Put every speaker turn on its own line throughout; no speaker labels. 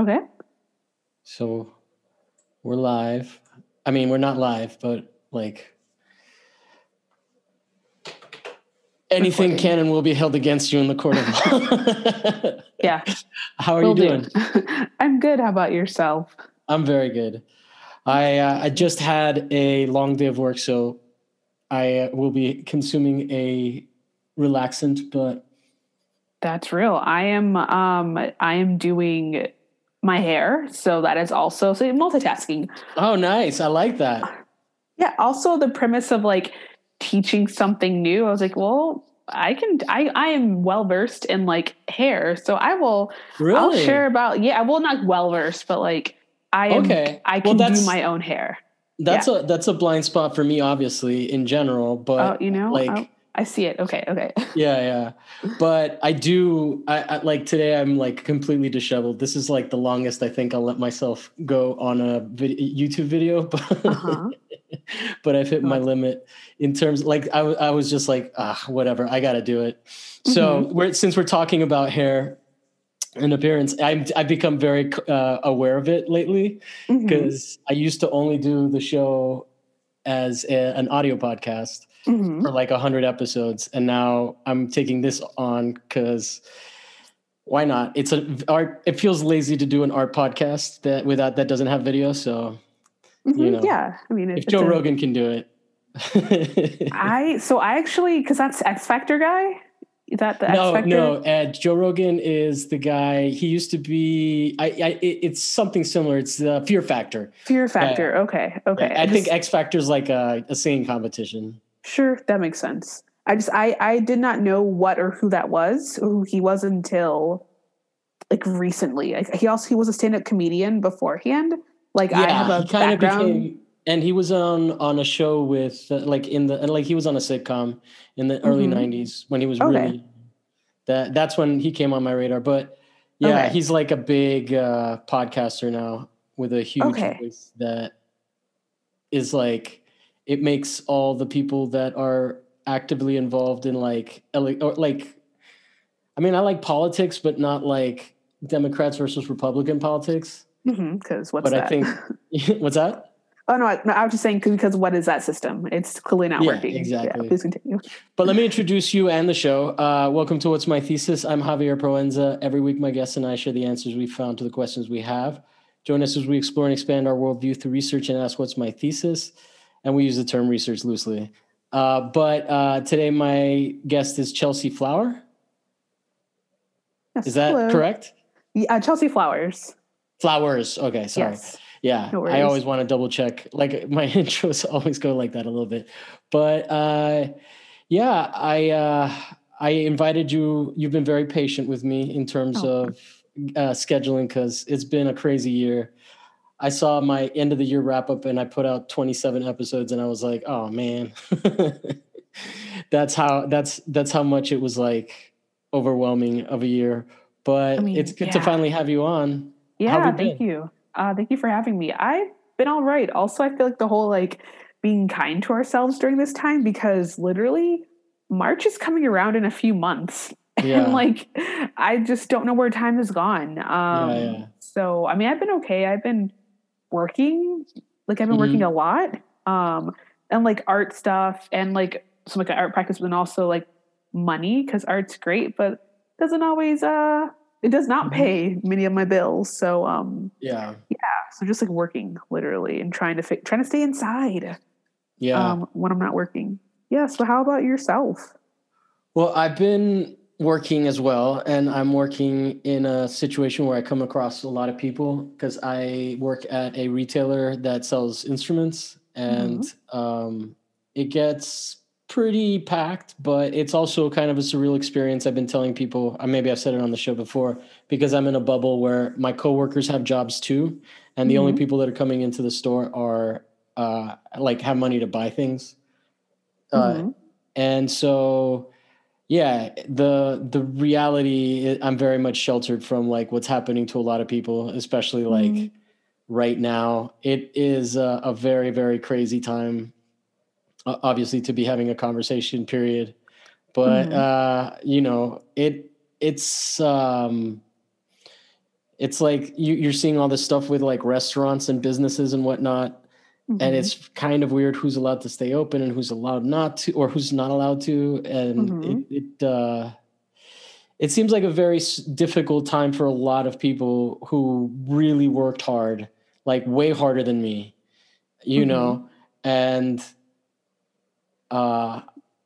Okay.
So we're live. I mean, we're not live, but like anything can and will be held against you in the court of law.
Yeah.
How are
will
you
do.
doing?
I'm good. How about yourself?
I'm very good. I uh, I just had a long day of work, so I uh, will be consuming a relaxant, but
That's real. I am um I am doing my hair, so that is also so multitasking.
oh, nice. I like that.
Yeah, also the premise of like teaching something new. I was like, well, I can I I am well versed in like hair, so I will
Really?
I'll share about yeah, well not well versed, but like I am
Okay.
I
Well,
can do
that's-
my own hair.
That's a that's a blind spot for me, obviously, in general.
Oh,
But
you know,
like,
oh, I see it. Okay, okay.
yeah, yeah. But I do. I, I like today. I'm like completely disheveled. This is like the longest I think I'll let myself go on a vid- YouTube video. But
Uh-huh.
but I've hit my limit in terms. Like I, I was just like, ah, whatever. I got to do it. So we're since we're talking about hair and appearance, I'm I've become very uh, aware of it lately because I used to only do the show as a, an audio podcast
Mhm.
for like 100 episodes and now i'm taking this on because why not it's a art it feels lazy to do an art podcast that without that doesn't have video so
Mhm.
you know,
yeah, I mean,
if joe
a-
rogan can do it
I so I actually because that's X Factor guy. Is that the X
no
Factor?
no uh, joe rogan is the guy he used to be i, I it, it's something similar it's the fear factor
Fear Factor. Okay, okay.
i think x factor is like a, a singing competition
sure that makes sense. I just I I did not know what or who that was or who he was until like recently. I, he also he was a stand up comedian beforehand. Like I have a
he kind of
background.
became, and he was on on a show with uh, like in the and like he was on a sitcom in the early
Mhm.
'90s when he was
Okay.
really that that's when he came on my radar. But yeah,
Okay.
he's like a big uh, podcaster now with a huge
Okay.
voice that is like it makes all the people that are actively involved in like or like I mean I like politics, but not like Democrats versus Republican politics.
Because what's
but
that?
I think what's that?
oh no, I, no, I was just saying 'cause- because what is that system? It's clearly not
Yeah,
working.
exactly.
Yeah, please continue.
But let me introduce you and the show. Uh, welcome to What's My Thesis. I'm Javier Proenza. Every week, my guests and I share the answers we found to the questions we have. Join us as we explore and expand our worldview through research and ask what's my thesis. And we use the term research loosely. Uh, but uh, today, my guest is Chelsea Flower.
Yes,
Is that
hello.
correct?
Yeah, uh, Chelsea Flowers.
Flowers. Okay, sorry.
Yes.
Yeah,
No
I always want to double check. Like my intros always go like that a little bit. But uh, yeah, I uh, I invited you. You've been very patient with me in terms
Oh.
of uh, scheduling because it's been a crazy year. I saw my end of the year wrap up and I put out 27 episodes and I was like, oh man. that's how that's that's how much it was like overwhelming of a year. But
I mean,
it's good to finally have you on.
Yeah, thank
been?
you. Uh, thank you for having me. I've been all right. Also, I feel like the whole like being kind to ourselves during this time because literally March is coming around in a few months.
Yeah.
And like I just don't know where time has gone. Um
yeah.
so I mean I've been okay. I've been working. Like I've been working
Mm-hmm.
a lot. Um and like art stuff and like some like art practice, but then also like money because art's great, but doesn't always uh it does not
Mhm.
pay many of my bills. So um
yeah. Yeah.
so just like working literally and trying to fi- trying to stay inside
Yeah.
um when I'm not working. Yeah. So how about yourself?
well, I've been working as well, and I'm working in a situation where I come across a lot of people because I work at a retailer that sells instruments, and um, it gets pretty packed, but it's also kind of a surreal experience. I've been telling people, uh, maybe I've said it on the show before, because I'm in a bubble where my coworkers have jobs too, and the only
Mhm.
people that are coming into the store are uh, like have money to buy things. Uh,
Mhm.
and so yeah the the reality i- i'm very much sheltered from like what's happening to a lot of people especially like
Mhm.
right now it is a, a very very crazy time uh, obviously to be having a conversation period but
Mhm.
uh you know it it's um it's like you, you're seeing all this stuff with like restaurants and businesses and whatnot mm-hmm. and it's kind of weird who's allowed to stay open and who's allowed not to or who's not allowed to and mm-hmm. it, it uh it seems like a very difficult time for a lot of people who really worked hard like way harder than me you mm-hmm. know and uh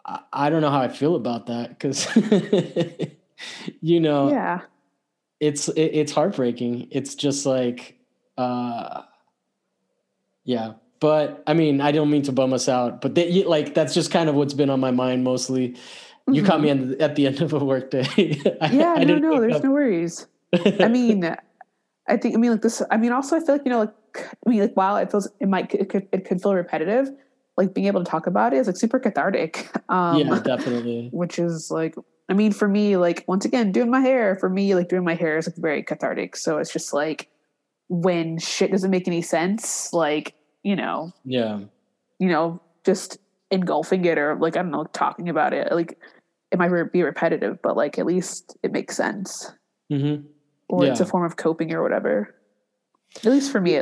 I don't know how I feel about that because, you know,
yeah,
it's it, it's heartbreaking. It's just like, uh, yeah. But I mean, I don't mean to bum us out, but they, like that's just kind of what's been on my mind mostly. You mm-hmm. caught me mm-hmm. at the end of a work day.
I, yeah, I no, no, there's up. no worries. I mean, I think I mean like this. I mean, also I feel like you know, like I mean, like while it feels it might it could it could feel repetitive like being able to talk about it is like super cathartic.
Um, yeah, definitely.
Which is like, I mean, for me, like once again, doing my hair for me, like doing my hair is like very cathartic. So it's just like when shit doesn't make any sense, like you know,
yeah,
you know, just engulfing it or like I don't know, talking about it. Like it might be repetitive, but like at least it makes sense.
Mm-hmm.
Or yeah. it's a form of coping or whatever. At least for me.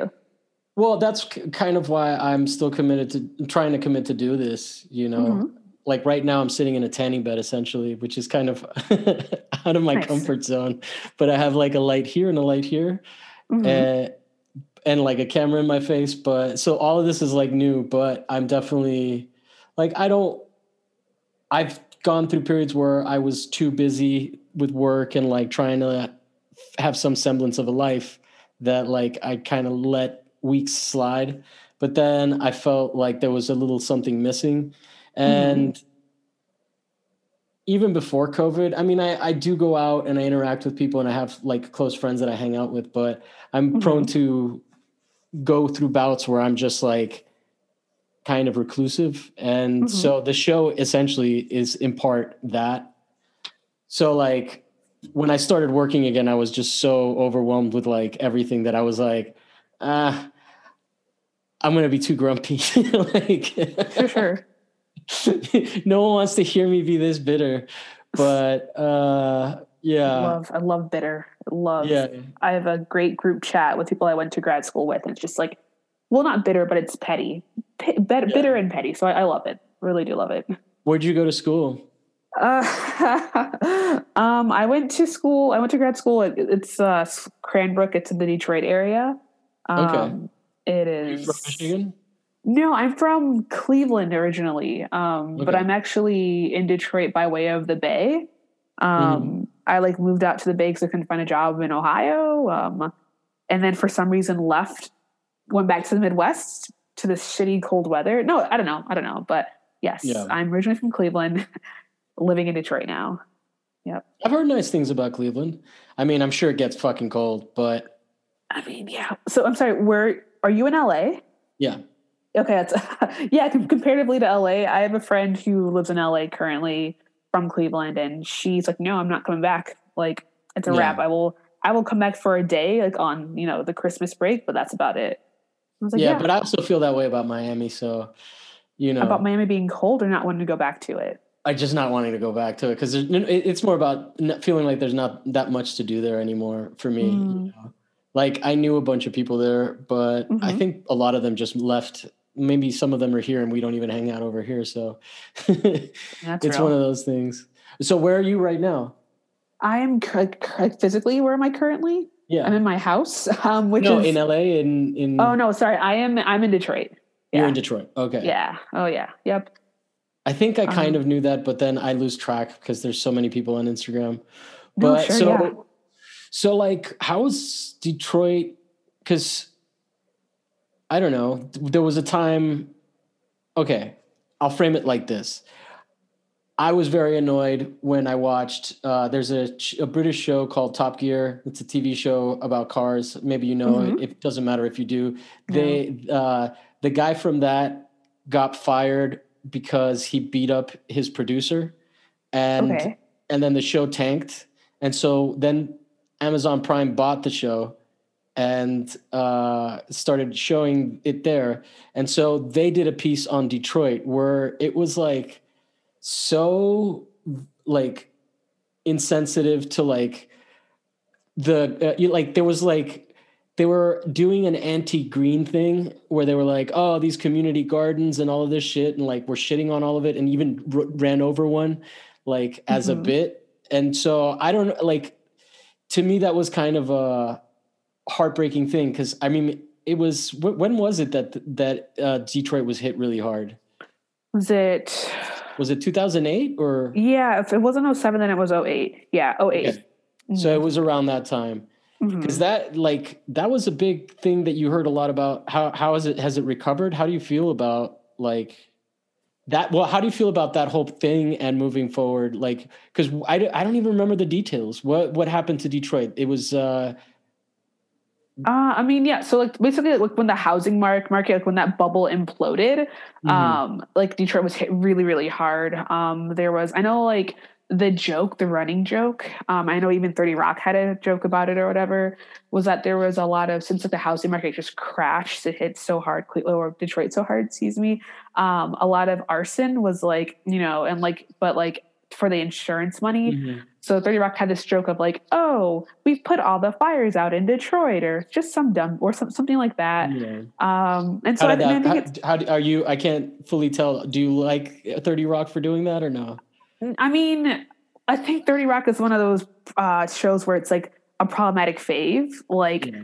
Well, that's kind of why I'm still committed to trying to commit to do this. You know, mm-hmm. like right now, I'm sitting in a tanning bed essentially, which is kind of out of my nice. comfort zone. But I have like a light here and a light here, mm-hmm. and and like a camera in my face. But so all of this is like new. But I'm definitely like I don't. I've gone through periods where I was too busy with work and like trying to have some semblance of a life that like I kind of let weeks slide. But then I felt like there was a little something missing. And mm. even before COVID, I mean, I, I do go out and I interact with people and I have like close friends that I hang out with, but I'm mm-hmm. prone to go through bouts where I'm just like kind of reclusive. And mm-hmm. so the show essentially is in part that. So like when I started working again, I was just so overwhelmed with like everything that I was like, ah, I'm gonna be too grumpy. like
for sure.
no one wants to hear me be this bitter. But uh yeah.
I love I love bitter. I love yeah. I have a great group chat with people I went to grad school with, and it's just like well not bitter, but it's petty. P- bitter, yeah. bitter and petty. So I, I love it. Really do love it.
Where'd you go to school?
Uh, um, I went to school. I went to grad school. it's uh, Cranbrook. It's in the Detroit area. Um, okay. It is. from Michigan? No, I'm from Cleveland originally, um, okay. but I'm actually in Detroit by way of the Bay. Um, mm. I like moved out to the Bay because I couldn't find a job in Ohio, um, and then for some reason left, went back to the Midwest to this shitty cold weather. No, I don't know, I don't know, but yes, yeah. I'm originally from Cleveland, living in Detroit now. Yep.
I've heard nice things about Cleveland. I mean, I'm sure it gets fucking cold, but
I mean, yeah. So I'm sorry, where are you in LA?
Yeah.
Okay, that's yeah. Comparatively to LA, I have a friend who lives in LA currently from Cleveland, and she's like, "No, I'm not coming back. Like, it's a yeah. wrap. I will, I will come back for a day, like on you know the Christmas break, but that's about it."
I was Like, yeah, yeah, but I also feel that way about Miami. So, you know,
about Miami being cold or not wanting to go back to it.
I just not wanting to go back to it because it's more about feeling like there's not that much to do there anymore for me. Mm. You know? like I knew a bunch of people there, but mm-hmm. I think a lot of them just left. Maybe some of them are here and we don't even hang out over here. So it's real. one of those things. So where are you right now?
I'm physically. Where am I currently?
Yeah,
I'm in my house. Um, which
no,
is
in LA. In in.
Oh no, sorry. I am. I'm in Detroit.
Yeah. You're in Detroit. Okay.
Yeah. Oh yeah. Yep.
I think I kind um, of knew that, but then I lose track because there's so many people on Instagram. But no, sure, so yeah. So, like, how's Detroit? Because I don't know. There was a time. Okay, I'll frame it like this. I was very annoyed when I watched. Uh, there's a, a, British show called Top Gear. It's a TV show about cars. Maybe you know mm-hmm. it. It doesn't matter if you do. They uh, the guy from that got fired because he beat up his producer, and okay. and then the show tanked. And so then Amazon Prime bought the show and uh, started showing it there. And so they did a piece on Detroit where it was like so like insensitive to like the uh, like there was like they were doing an anti-green thing where they were like, oh, these community gardens and all of this shit, and like we're shitting on all of it, and even r- ran over one like as mm-hmm. a bit. And so I don't like. To me, that was kind of a heartbreaking thing because I mean, it was when was it that that uh, Detroit was hit really hard?
Was it?
Was it 2008 or?
Yeah, if it wasn't 07, then it was 08. Yeah, 08. Okay.
Mm-hmm. So it was around that time because mm-hmm. that like that was a big thing that you heard a lot about. How how is it has it recovered? How do you feel about like that? Well, how do you feel about that whole thing and moving forward? Like because I, I don't even remember the details. What what happened to Detroit? It was. uh
uh, I mean, yeah. So like basically, like when the housing market, market, like when that bubble imploded, mm-hmm. um, like Detroit was hit really, really hard. Um, there was, I know, like the joke, the running joke. Um, I know even Thirty Rock had a joke about it or whatever. Was that there was a lot of since like the housing market just crashed, it hit so hard, or Detroit so hard. Excuse me. Um, a lot of arson was like you know, and like, but like for the insurance money. Mm-hmm. So 30 Rock had this joke of like, oh, we've put all the fires out in Detroit or just some dumb or some, something like that. Yeah. Um, and so
how
I, that,
I think how, how, are you, I can't fully tell. Do you like 30 Rock for doing that or no?
I mean, I think 30 Rock is one of those uh, shows where it's like a problematic fave. Like, yeah.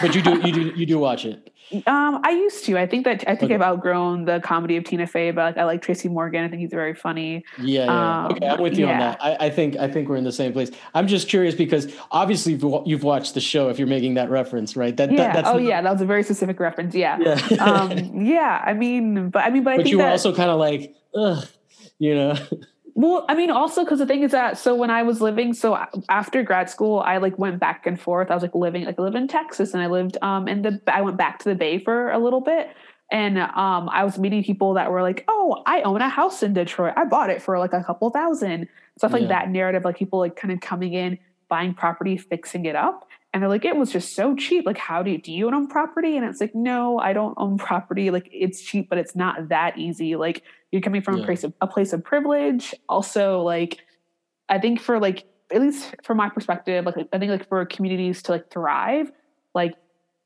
But you do, you do, you do watch it.
Um, I used to. I think that I think okay. I've outgrown the comedy of Tina Fey, but like, I like Tracy Morgan. I think he's very funny.
Yeah, yeah. Um, okay, I'm with you yeah. on that. I, I, think I think we're in the same place. I'm just curious because obviously you've watched the show. If you're making that reference, right? That,
yeah.
That,
oh, yeah. That was a very specific reference. Yeah. Yeah. um, yeah. I mean, but I mean, but,
but
you
were also kind of like, ugh, you know.
Well, I mean, also because the thing is that so when I was living, so after grad school, I like went back and forth. I was like living, like I lived in Texas, and I lived um in the. I went back to the Bay for a little bit, and um I was meeting people that were like, "Oh, I own a house in Detroit. I bought it for like a couple thousand. Stuff like yeah. that narrative, like people like kind of coming in, buying property, fixing it up, and they're like, "It was just so cheap. Like, how do you, do you own property?" And it's like, "No, I don't own property. Like, it's cheap, but it's not that easy. Like." You're coming from yeah. a place of a place of privilege also like i think for like at least from my perspective like i think like for communities to like thrive like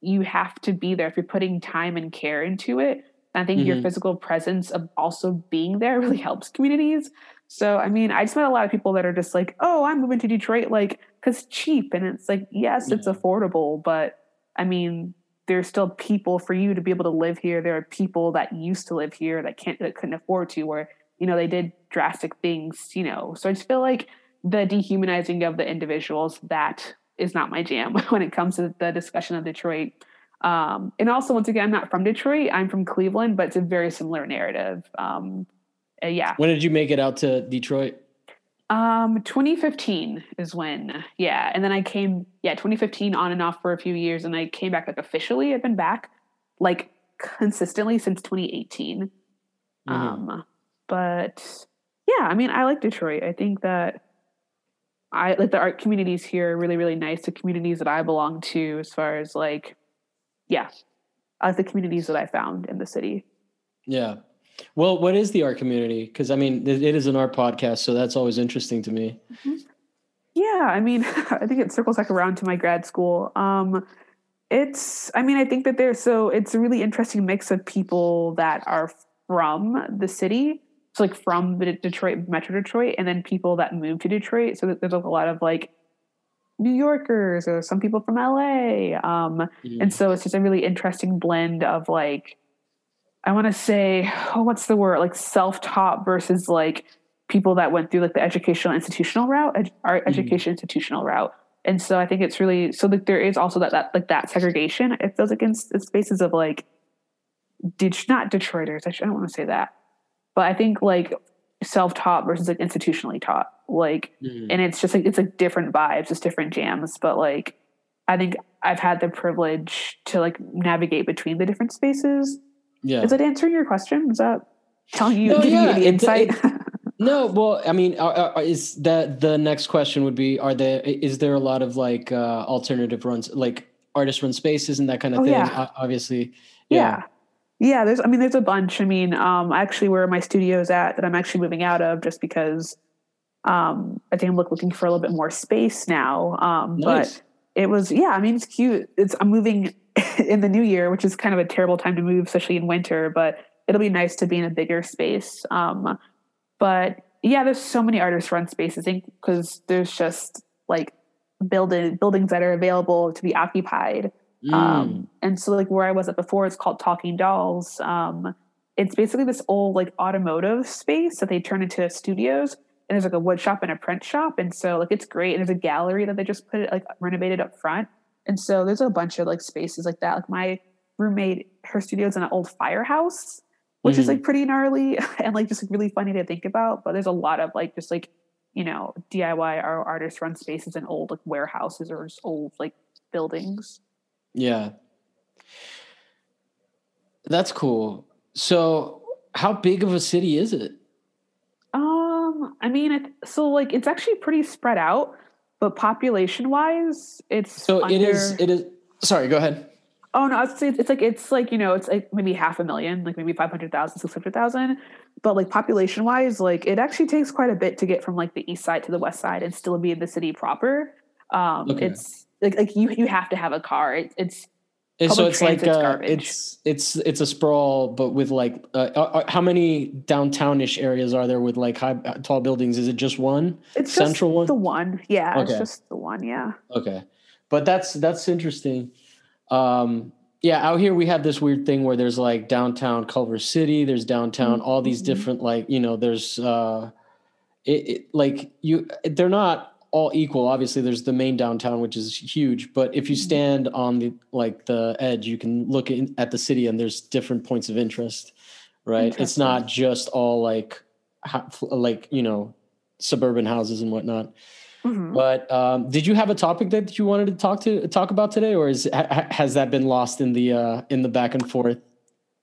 you have to be there if you're putting time and care into it and i think mm-hmm. your physical presence of also being there really helps communities so i mean i just met a lot of people that are just like oh i'm moving to detroit like because cheap and it's like yes yeah. it's affordable but i mean there's still people for you to be able to live here. There are people that used to live here that can't that couldn't afford to, or you know they did drastic things. You know, so I just feel like the dehumanizing of the individuals that is not my jam when it comes to the discussion of Detroit. Um, and also, once again, I'm not from Detroit. I'm from Cleveland, but it's a very similar narrative. Um, uh, yeah.
When did you make it out to Detroit?
Um, 2015 is when, yeah. And then I came, yeah, 2015 on and off for a few years. And I came back like officially. I've been back like consistently since 2018. Mm-hmm. Um, but yeah, I mean, I like Detroit. I think that I like the art communities here are really, really nice. The communities that I belong to, as far as like, yeah, I like the communities that I found in the city.
Yeah. Well, what is the art community? Because I mean, it, is an art podcast, so that's always interesting to me.
Mm-hmm. Yeah, I mean, I think it circles back around to my grad school. Um, it's, I mean, I think that there's so it's a really interesting mix of people that are from the city, so like from the Detroit, Metro Detroit, and then people that move to Detroit. So there's a lot of like New Yorkers or some people from LA. Um, mm-hmm. And so it's just a really interesting blend of like I want to say, oh, what's the word? Like self-taught versus like people that went through like the educational institutional route, ed- art mm-hmm. education institutional route. And so I think it's really so like there is also that that like that segregation. It feels like in spaces of like, did not Detroiters. I, I don't want to say that, but I think like self-taught versus like institutionally taught. Like, mm-hmm. and it's just like it's like different vibes, just different jams. But like, I think I've had the privilege to like navigate between the different spaces yeah. Is it answering your question? Is that telling you, no, yeah. you the insight? It, it,
no, well, I mean, are, are, is that the next question would be: Are there is there a lot of like uh, alternative runs, like artist run spaces and that kind of oh, thing? Yeah. Obviously,
yeah. yeah. yeah. there's. I mean, there's a bunch. I mean, um, actually, where my studio is at that I'm actually moving out of, just because Um, I think I'm look, looking for a little bit more space now. Um, nice. But it was, yeah, I mean, it's cute. It's I'm moving in the new year, which is kind of a terrible time to move, especially in winter. But it'll be nice to be in a bigger space. Um, but yeah, there's so many artist run spaces. Because there's just like building buildings that are available to be occupied. Mm. Um, and so like where I was at before, it's called Talking Dolls. Um, it's basically this old like automotive space that they turn into studios. And there's like a wood shop and a print shop. And so like it's great. And there's a gallery that they just put it like renovated up front. And so there's a bunch of like spaces like that. Like my roommate, her studio's in an old firehouse, which mm-hmm. is like pretty gnarly and like just like, really funny to think about. But there's a lot of like just like, you know, DIY or artist run spaces in old like warehouses or just old like buildings.
Yeah. That's cool. So, how big of a city is it?
Um, I mean, so like it's actually pretty spread out, but population wise, it's
so under... it is. It is. Sorry, go ahead.
Oh no, it's, it's like it's like you know it's like maybe half a million, like maybe 500,000, 600,000. But like population wise, like it actually takes quite a bit to get from like the east side to the west side and still be in the city proper. Um, okay. It's like like you you have to have a car. It, it's
so it's like uh, it's it's it's a sprawl, but with like uh, uh, uh how many downtownish areas are there with like high uh, tall buildings? Is it just one?
It's central one. The one, yeah. Okay. It's just the one, yeah.
Okay, but that's that's interesting. Um, yeah, out here we have this weird thing where there's like downtown Culver City, there's downtown, mm-hmm. all these mm-hmm. different like you know, there's uh, it, it like you they're not all equal. Obviously, there's the main downtown, which is huge. But if you mm-hmm. stand on the like the edge, you can look in, at the city, and there's different points of interest. Right? It's not just all like like you know suburban houses and whatnot. Mm-hmm. But um, did you have a topic that you wanted to talk to talk about today, or is ha, has that been lost in the uh, in the back and forth?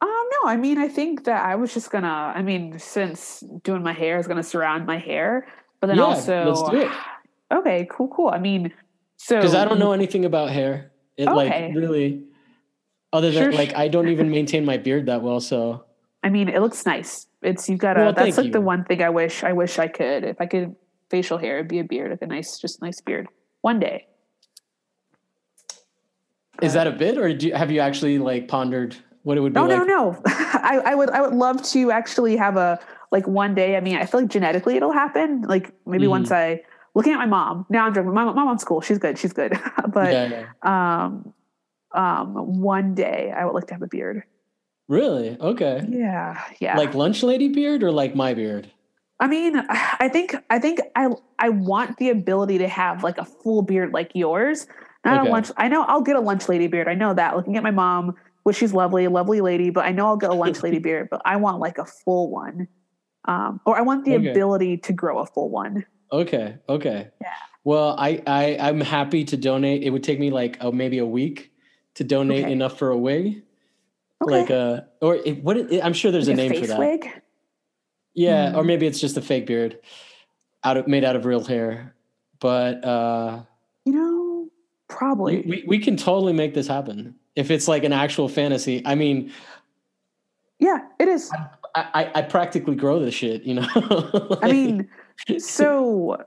Um, no, I mean, I think that I was just gonna. I mean, since doing my hair is gonna surround my hair, but then yeah, also, let's do it. Okay, cool, cool. I mean, so
because I don't know anything about hair, it okay. like really, other than sure, like I don't even maintain my beard that well. So
I mean, it looks nice. It's you've gotta. Well, that's like you. the one thing I wish. I wish I could. If I could facial hair, it'd be a beard, like a nice, just nice beard. One day.
Is that a bit, or do you, have you actually like pondered what it would be?
No,
like?
no, no. I, I would, I would love to actually have a like one day. I mean, I feel like genetically it'll happen. Like maybe mm. once I looking at my mom. Now I'm joking. My, my mom's cool. She's good. She's good. but yeah, yeah. um, um, one day I would like to have a beard.
Really? Okay.
Yeah. Yeah.
Like lunch lady beard or like my beard?
I mean, I think I think I I want the ability to have like a full beard like yours. Not okay. a lunch. I know I'll get a lunch lady beard. I know that. Looking at my mom, which she's lovely, lovely lady, but I know I'll get a lunch lady beard. But I want like a full one, um, or I want the okay. ability to grow a full one.
Okay. Okay.
Yeah.
Well, I, I I'm happy to donate. It would take me like oh, maybe a week to donate okay. enough for a wig. Okay. Like uh or it, what it, I'm sure there's like a name for that. Wig? Yeah, mm. or hmm. maybe it's just a fake beard out of made out of real hair. But uh
you know, probably.
We, we, we can totally make this happen. If it's like an actual fantasy. I mean,
yeah, it is.
I, I, I practically grow this shit, you know.
like, I mean, so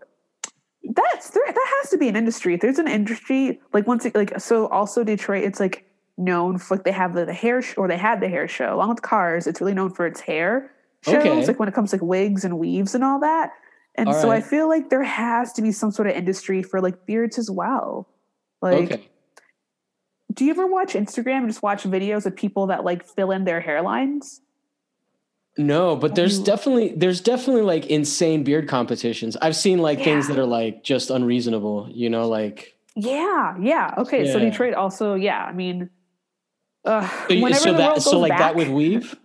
that's there that has to be an industry if there's an industry like once it, like so also detroit it's like known for like they have the, the hair sh- or they had the hair show along with cars it's really known for its hair shows okay. like when it comes to like wigs and weaves and all that and all so right. i feel like there has to be some sort of industry for like beards as well like okay. do you ever watch instagram and just watch videos of people that like fill in their hairlines
no, but there's definitely there's definitely like insane beard competitions. I've seen like yeah. things that are like just unreasonable, you know, like
Yeah, yeah. Okay, yeah. so Detroit also, yeah, I mean uh,
so, so that so like back, that with weave?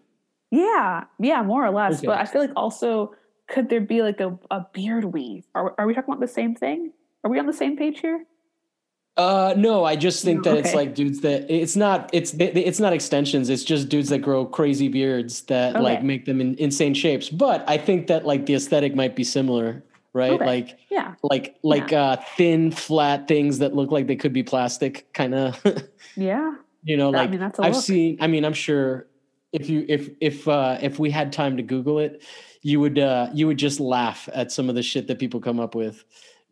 Yeah, yeah, more or less. Okay. But I feel like also could there be like a, a beard weave? Are are we talking about the same thing? Are we on the same page here?
Uh, no, I just think that okay. it's like dudes that it's not it's it's not extensions. It's just dudes that grow crazy beards that okay. like make them in insane shapes. But I think that like the aesthetic might be similar, right? Okay. Like
yeah,
like like yeah. uh thin flat things that look like they could be plastic, kind of.
yeah.
You know, like I mean, that's I've look. seen. I mean, I'm sure if you if if uh if we had time to google it you would uh you would just laugh at some of the shit that people come up with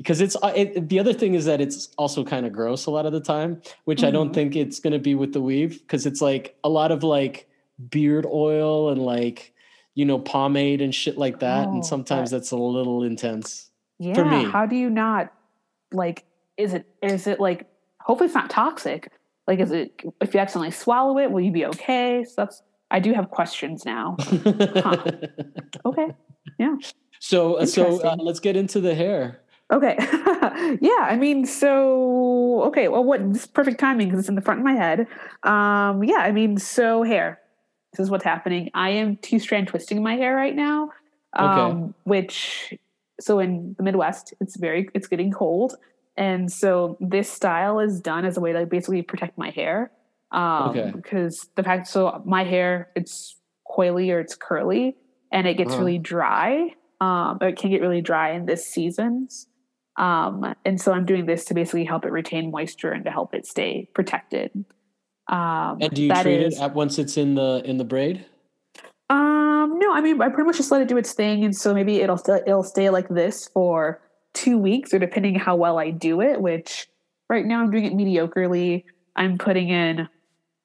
because it's uh, it, the other thing is that it's also kind of gross a lot of the time which mm-hmm. i don't mm-hmm. think it's going to be with the weave because it's like a lot of like beard oil and like you know pomade and shit like that oh, and sometimes that, that's a little intense
yeah for me how do you not like is it is it like hopefully it's not toxic like is it if you accidentally swallow it will you be okay so that's i do have questions now huh. okay yeah
so uh, so uh, let's get into the hair
Okay. yeah, I mean, so okay, well what this perfect timing because it's in the front of my head. Um, yeah, I mean, so hair. This is what's happening. I am two strand twisting my hair right now. Um, okay. which so in the Midwest, it's very it's getting cold. And so this style is done as a way to basically protect my hair. Um, okay. because the fact so my hair it's coily or it's curly and it gets uh-huh. really dry. Um, it can get really dry in this seasons. Um, and so I'm doing this to basically help it retain moisture and to help it stay protected.
Um, and do you treat is, it at once it's in the in the braid?
Um, no, I mean I pretty much just let it do its thing, and so maybe it'll still it'll stay like this for two weeks, or depending how well I do it. Which right now I'm doing it mediocrely. I'm putting in.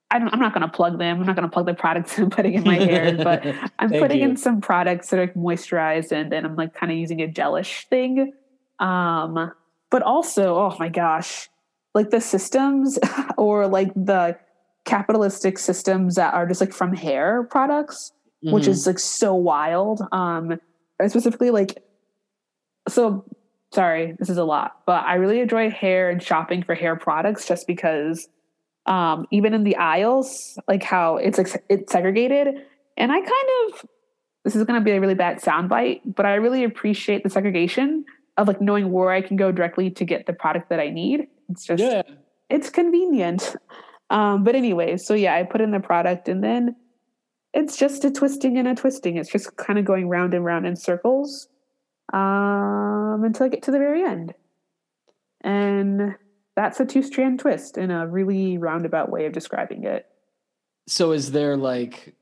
I don't, I'm not going to plug them. I'm not going to plug the products I'm putting in my hair, but I'm putting you. in some products that are moisturized, and then I'm like kind of using a gelish thing um, but also, oh my gosh, like the systems or like the capitalistic systems that are just like from hair products, mm-hmm. which is like so wild. Um, specifically like, so sorry, this is a lot, but I really enjoy hair and shopping for hair products just because um, even in the aisles, like how it's like it's segregated. And I kind of this is going to be a really bad soundbite, but I really appreciate the segregation of like knowing where I can go directly to get the product that I need. It's just yeah. it's convenient. Um, but anyway, so yeah, I put in the product and then it's just a twisting and a twisting. It's just kind of going round and round in circles um, until I get to the very end. And that's a two strand twist in a really roundabout way of describing it.
So is there like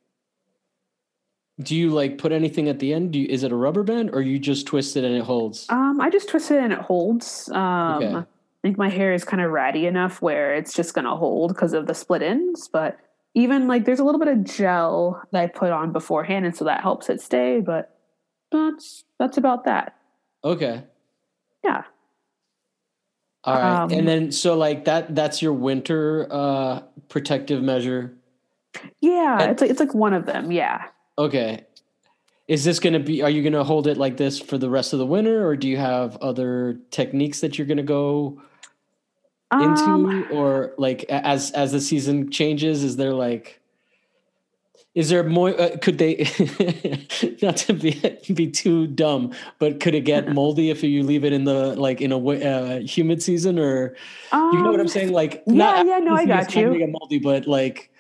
do you like put anything at the end? Do you, is it a rubber band or you just twist it and it holds?
Um, I just twist it and it holds. Um, okay. I think my hair is kind of ratty enough where it's just gonna hold because of the split ends. But even like there's a little bit of gel that I put on beforehand, and so that helps it stay. But that's that's about that.
Okay.
Yeah.
All right, um, and then so like that that's your winter uh protective measure.
Yeah, it's like it's like one of them. Yeah.
Okay. Is this going to be, are you going to hold it like this for the rest of the winter or do you have other techniques that you're going to go into um, or like as, as the season changes, is there like, is there more, uh, could they, not to be, be too dumb, but could it get moldy if you leave it in the, like in a uh, humid season or um, you know what I'm um, saying? Like,
yeah, yeah, no, I got you.
Get moldy, but like,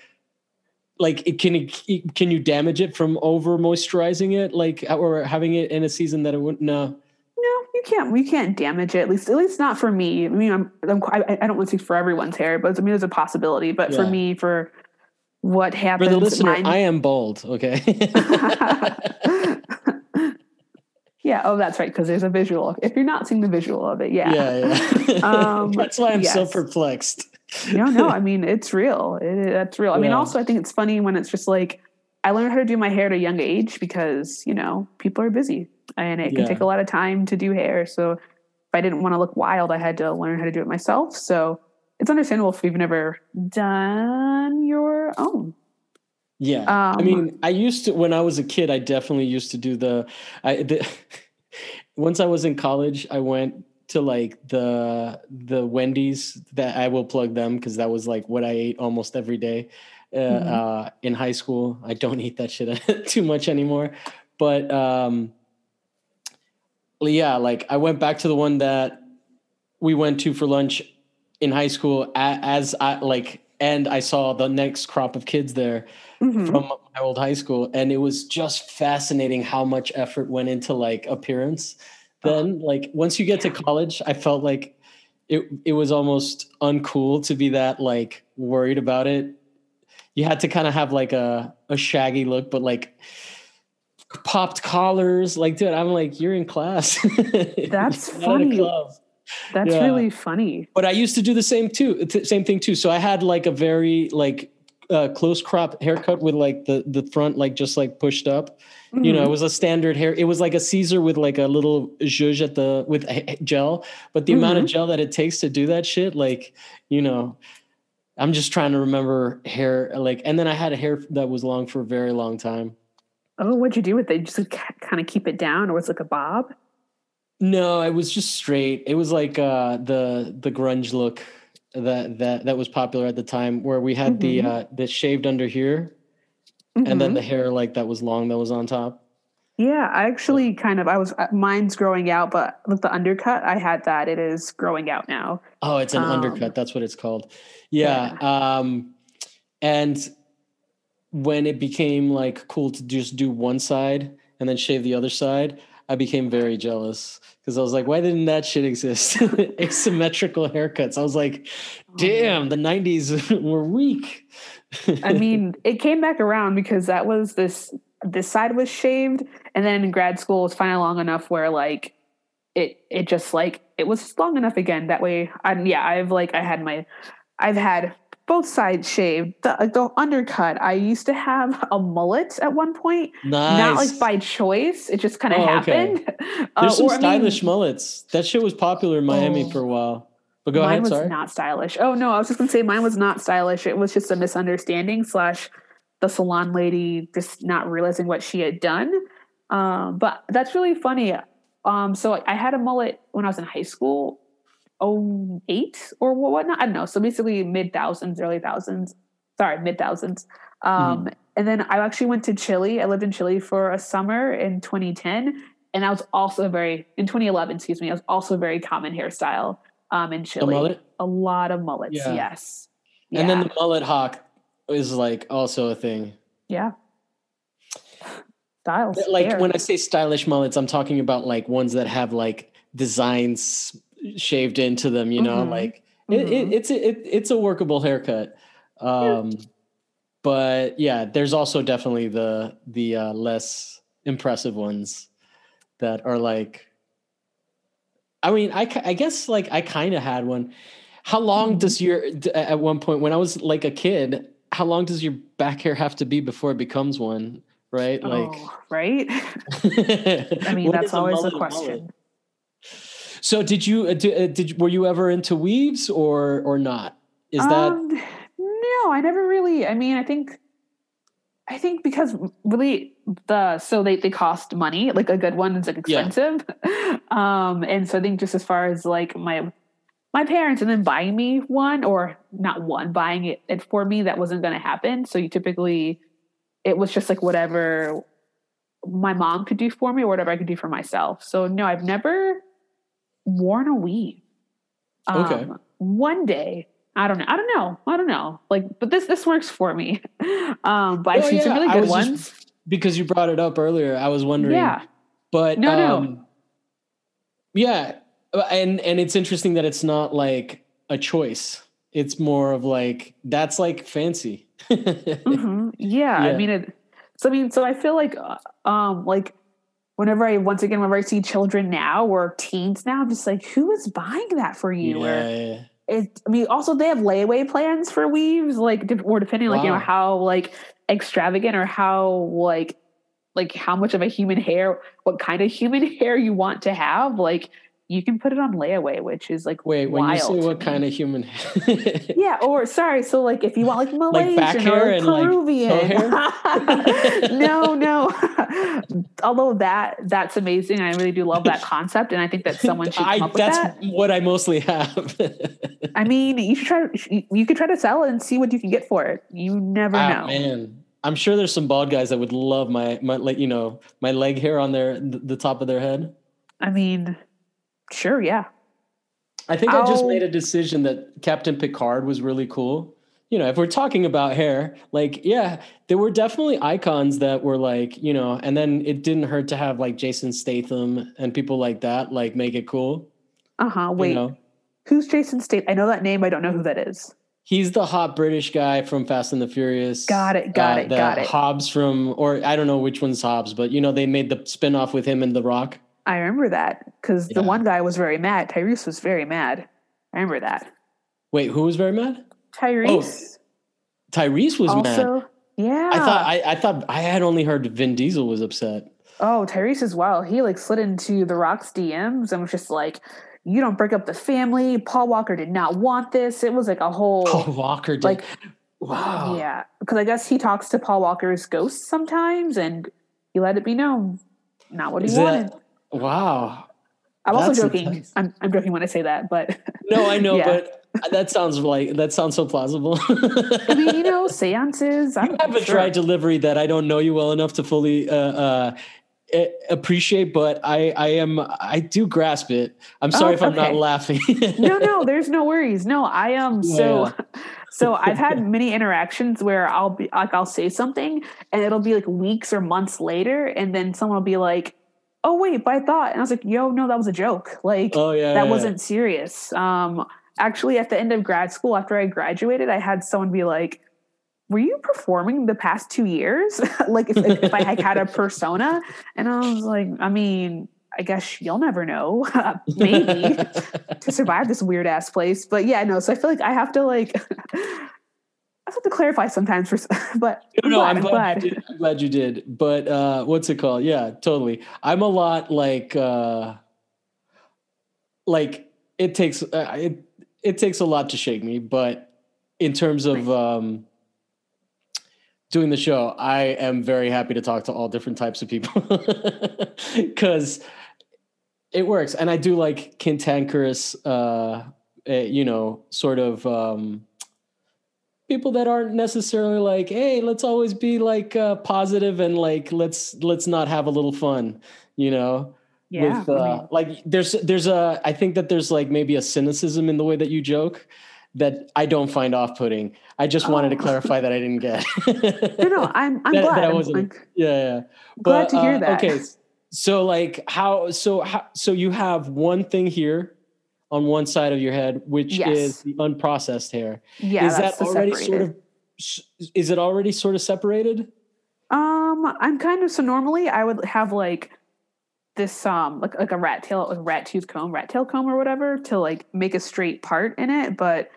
like it can it, can you damage it from over moisturizing it like or having it in a season that it wouldn't no
no you can't you can't damage it at least at least not for me i mean i'm, I'm I, I don't want to speak for everyone's hair but i mean there's a possibility but yeah. for me for what happens
for the listener mine, i am bald okay
yeah oh that's right because there's a visual if you're not seeing the visual of it yeah
yeah, yeah. um, that's why i'm yes. so perplexed
no, no. I mean, it's real. It, that's real. I yeah. mean, also, I think it's funny when it's just like I learned how to do my hair at a young age because you know people are busy and it yeah. can take a lot of time to do hair. So if I didn't want to look wild, I had to learn how to do it myself. So it's understandable if you've never done your own.
Yeah, um, I mean, I used to when I was a kid. I definitely used to do the. I the, once I was in college, I went to like the the Wendy's that I will plug them because that was like what I ate almost every day uh, mm-hmm. uh, in high school. I don't eat that shit too much anymore, but um, yeah, like I went back to the one that we went to for lunch in high school as I like, and I saw the next crop of kids there mm-hmm. from my old high school, and it was just fascinating how much effort went into like appearance then like once you get to college i felt like it it was almost uncool to be that like worried about it you had to kind of have like a a shaggy look, but like popped collars. Like, dude, I'm like, you're in class.
That's funny. That's yeah. really funny.
But I used to do the same too, same thing too. So I had like a very like uh, close crop haircut with like the the front like just like pushed up. Mm-hmm. You know, it mm-hmm. was a standard hair. It was like a Caesar with like a little zhuzh at the with gel. But the mm-hmm. amount of mm-hmm. gel that it takes to do that shit, like you know, I'm just trying to remember hair. Like, and then I had a hair that was long for a very long time.
Oh, what'd you do with it? You Just kind of keep it down, or was it like a bob?
No, it was just straight. It was like uh, the the grunge look that that that was popular at the time, where we had mm-hmm. the uh, the shaved under here, mm-hmm. and then mm-hmm. the hair like that was long that was on top.
Yeah, I actually kind of I was uh, mine's growing out, but with the undercut, I had that. It is growing out now.
Oh, it's an um, undercut. That's what it's called. Yeah. yeah. Um, and when it became like cool to just do one side and then shave the other side, I became very jealous because I was like, why didn't that shit exist? Asymmetrical haircuts. I was like, oh, damn, the 90s were weak.
I mean, it came back around because that was this this side was shaved and then in grad school was finally long enough where like it it just like it was long enough again that way I'm yeah I've like I had my I've had both sides shaved. The, the undercut. I used to have a mullet at one point. Nice. Not like by choice. It just kind of oh, happened. Okay.
Uh, There's some or, stylish I mean, mullets. That shit was popular in Miami oh, for a while. But go
mine
ahead.
was
sorry.
not stylish. Oh no, I was just gonna say mine was not stylish. It was just a misunderstanding slash the salon lady just not realizing what she had done. Um, but that's really funny. Um, so I had a mullet when I was in high school 08 or whatnot. I don't know. So basically mid thousands, early thousands. Sorry, mid thousands. Um, mm. And then I actually went to Chile. I lived in Chile for a summer in 2010. And I was also very, in 2011, excuse me, I was also very common hairstyle um, in Chile. A lot of mullets, yeah. yes.
Yeah. And then the mullet hawk is like also a thing.
Yeah. Styles.
Like hair. when I say stylish mullets, I'm talking about like ones that have like designs shaved into them, you know, mm-hmm. like mm-hmm. It, it, it's a, it, it's a workable haircut. Um, yeah. But yeah, there's also definitely the the uh, less impressive ones that are like. I mean, I I guess like I kind of had one. How long mm-hmm. does your at one point when I was like a kid? How long does your back hair have to be before it becomes one? Right, like
oh, right. I mean, that's always a question. Mullet?
So did you uh, did, uh, did were you ever into weaves or or not? Is that um,
no? I never really. I mean, I think I think because really the so they they cost money. Like a good one is like expensive. Yeah. um, and so I think just as far as like my my parents and then buying me one or not one buying it, it for me that wasn't going to happen. So you typically it was just like whatever my mom could do for me or whatever I could do for myself. So no, I've never worn a weave. Um, okay. One day, I don't know. I don't know. I don't know. Like, but this this works for me. Um, but I've seen yeah. some really good ones.
because you brought it up earlier, I was wondering.
Yeah.
But
no,
um, no. Yeah, and and it's interesting that it's not like a choice. It's more of like that's like fancy.
mm-hmm. yeah, yeah, I mean it. So I mean, so I feel like, uh, um, like whenever I once again whenever I see children now or teens now, I'm just like, who is buying that for you?
Yeah, or yeah.
it I mean also they have layaway plans for weaves, like or depending wow. like you know how like extravagant or how like like how much of a human hair, what kind of human hair you want to have. Like you can put it on layaway, which is like
wait when you say what kind of human?
Hair Yeah, or sorry, so like if you want like Malaysian like or Peruvian, like no, no. Although that that's amazing, I really do love that concept, and I think that someone should. I,
that's
that.
what I mostly have.
I mean, you should try. You could try to sell and see what you can get for it. You never oh, know.
Man. I'm sure there's some bald guys that would love my my like you know my leg hair on their the top of their head.
I mean, Sure, yeah.
I think I'll, I just oh. made a decision that Captain Picard was really cool. You know, if we're talking about hair, like, yeah, there were definitely icons that were like, you know, and then it didn't hurt to have like Jason Statham and people like that, like make it cool.
Uh huh. Wait, you know? who's Jason Statham? I know that name. I don't know who that is.
He's the hot British guy from Fast and the Furious.
Got it, got
Uh,
it, got it.
Hobbs from, or I don't know which one's Hobbs, but you know they made the spin-off with him and The Rock.
I remember that because the one guy was very mad. Tyrese was very mad. I remember that.
Wait, who was very mad?
Oh, Tyrese
Tyrese was mad.
also, yeah.
I thought I, I thought I had only heard Vin Diesel was upset.
Oh, Tyrese as well. He like slid into the Rock's DMs and was just like, "You don't break up the family." Paul Walker did not want this. It was like a whole
Paul Walker did.
like,
wow.
yeah, because I guess he talks to Paul Walker's ghost sometimes, and he let it be known not what he
Is
wanted.
that- Wow.
I'm also joking.
intense.
I'm, I'm joking when I say that, but
No, I know,
Yeah.
but that sounds like that sounds so plausible.
I mean, you know, seances. I'm
have a
sure.
dry delivery that I don't know you well enough to fully uh, uh, appreciate, but I, I am I do grasp it. I'm sorry
Oh,
if I'm not laughing.
no, no, there's no worries. No, I am so so I've had many interactions where I'll be like I'll say something and it'll be like weeks or months later and then someone will be like, "Oh wait, but I thought." And I was like, "Yo, no, that was a joke. Like
Oh yeah,
that
yeah,
wasn't serious." Um actually at the end of grad school after I graduated, I had someone be like, were you performing the past two years? like if, if I had had a persona? And I was like, I mean, I guess you'll never know. Maybe to survive this weird ass place. But yeah, no. So I feel like I have to like I have to clarify sometimes for but I'm
no,
glad,
I'm
I'm
glad,
glad.
You did. I'm glad you did. But uh, what's it called? Yeah, totally. I'm a lot like uh, like it takes uh, it it takes a lot to shake me, but in terms of um, doing the show, I am very happy to talk to all different types of people because it works, and I do like cantankerous, uh, uh, you know, sort of. Um, people that aren't necessarily like hey let's always be like uh, positive and like let's let's not have a little fun you know
Yeah.
with
I
uh,
mean,
like there's there's a i think that there's like maybe a cynicism in the way that you joke that i don't find off-putting i just wanted to
Oh.
clarify that i didn't get
no, no, I'm I'm
That-
glad.
that I
I'm,
wasn't-
like,
yeah, yeah.
glad to hear
uh,
that.
Okay, so like how so how so you have one thing here on one side of your head, which
Yes.
is the unprocessed hair.
Yeah,
is that already
separated.
sort of is it already sort of separated?
Um, I'm kind of so normally I would have like this um like like a rat tail like a rat tooth comb, rat tail comb or whatever to like make a straight part in it, but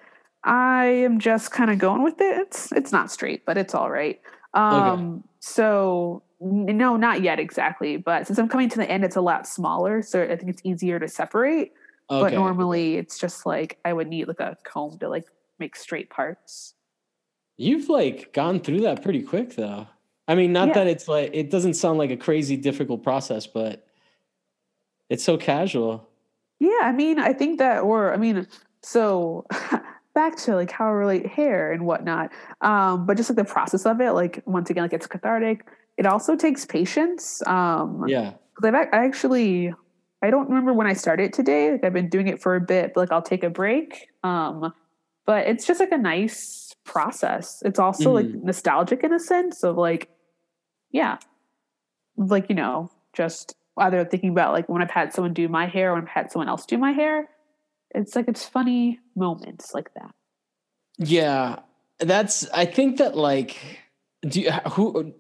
I am just kind of going with it. It's it's not straight, but it's all right. Um so no, not yet exactly, but since I'm coming to the end it's a lot smaller, so I think it's easier to separate. But normally it's just like I would need like a comb to like make straight parts.
You've like gone through that pretty quick though. I mean, not
Yeah.
that it's like it doesn't sound like a crazy difficult process, but it's so casual.
Yeah, I mean, I think that, or I mean, so back to like how I relate hair and whatnot. Um, but just like the process of it, like once again, like it's cathartic. It also takes patience. Um,
Yeah.
I've I actually, I don't remember when I started today. Like I've been doing it for a bit, but like I'll take a break. Um, but it's just like a nice process. It's also like nostalgic in a sense of like, yeah, like you know, just either thinking about like when I've had someone do my hair or when I've had someone else do my hair. It's like it's funny moments like that.
Yeah, that's. I think that like, do you, who?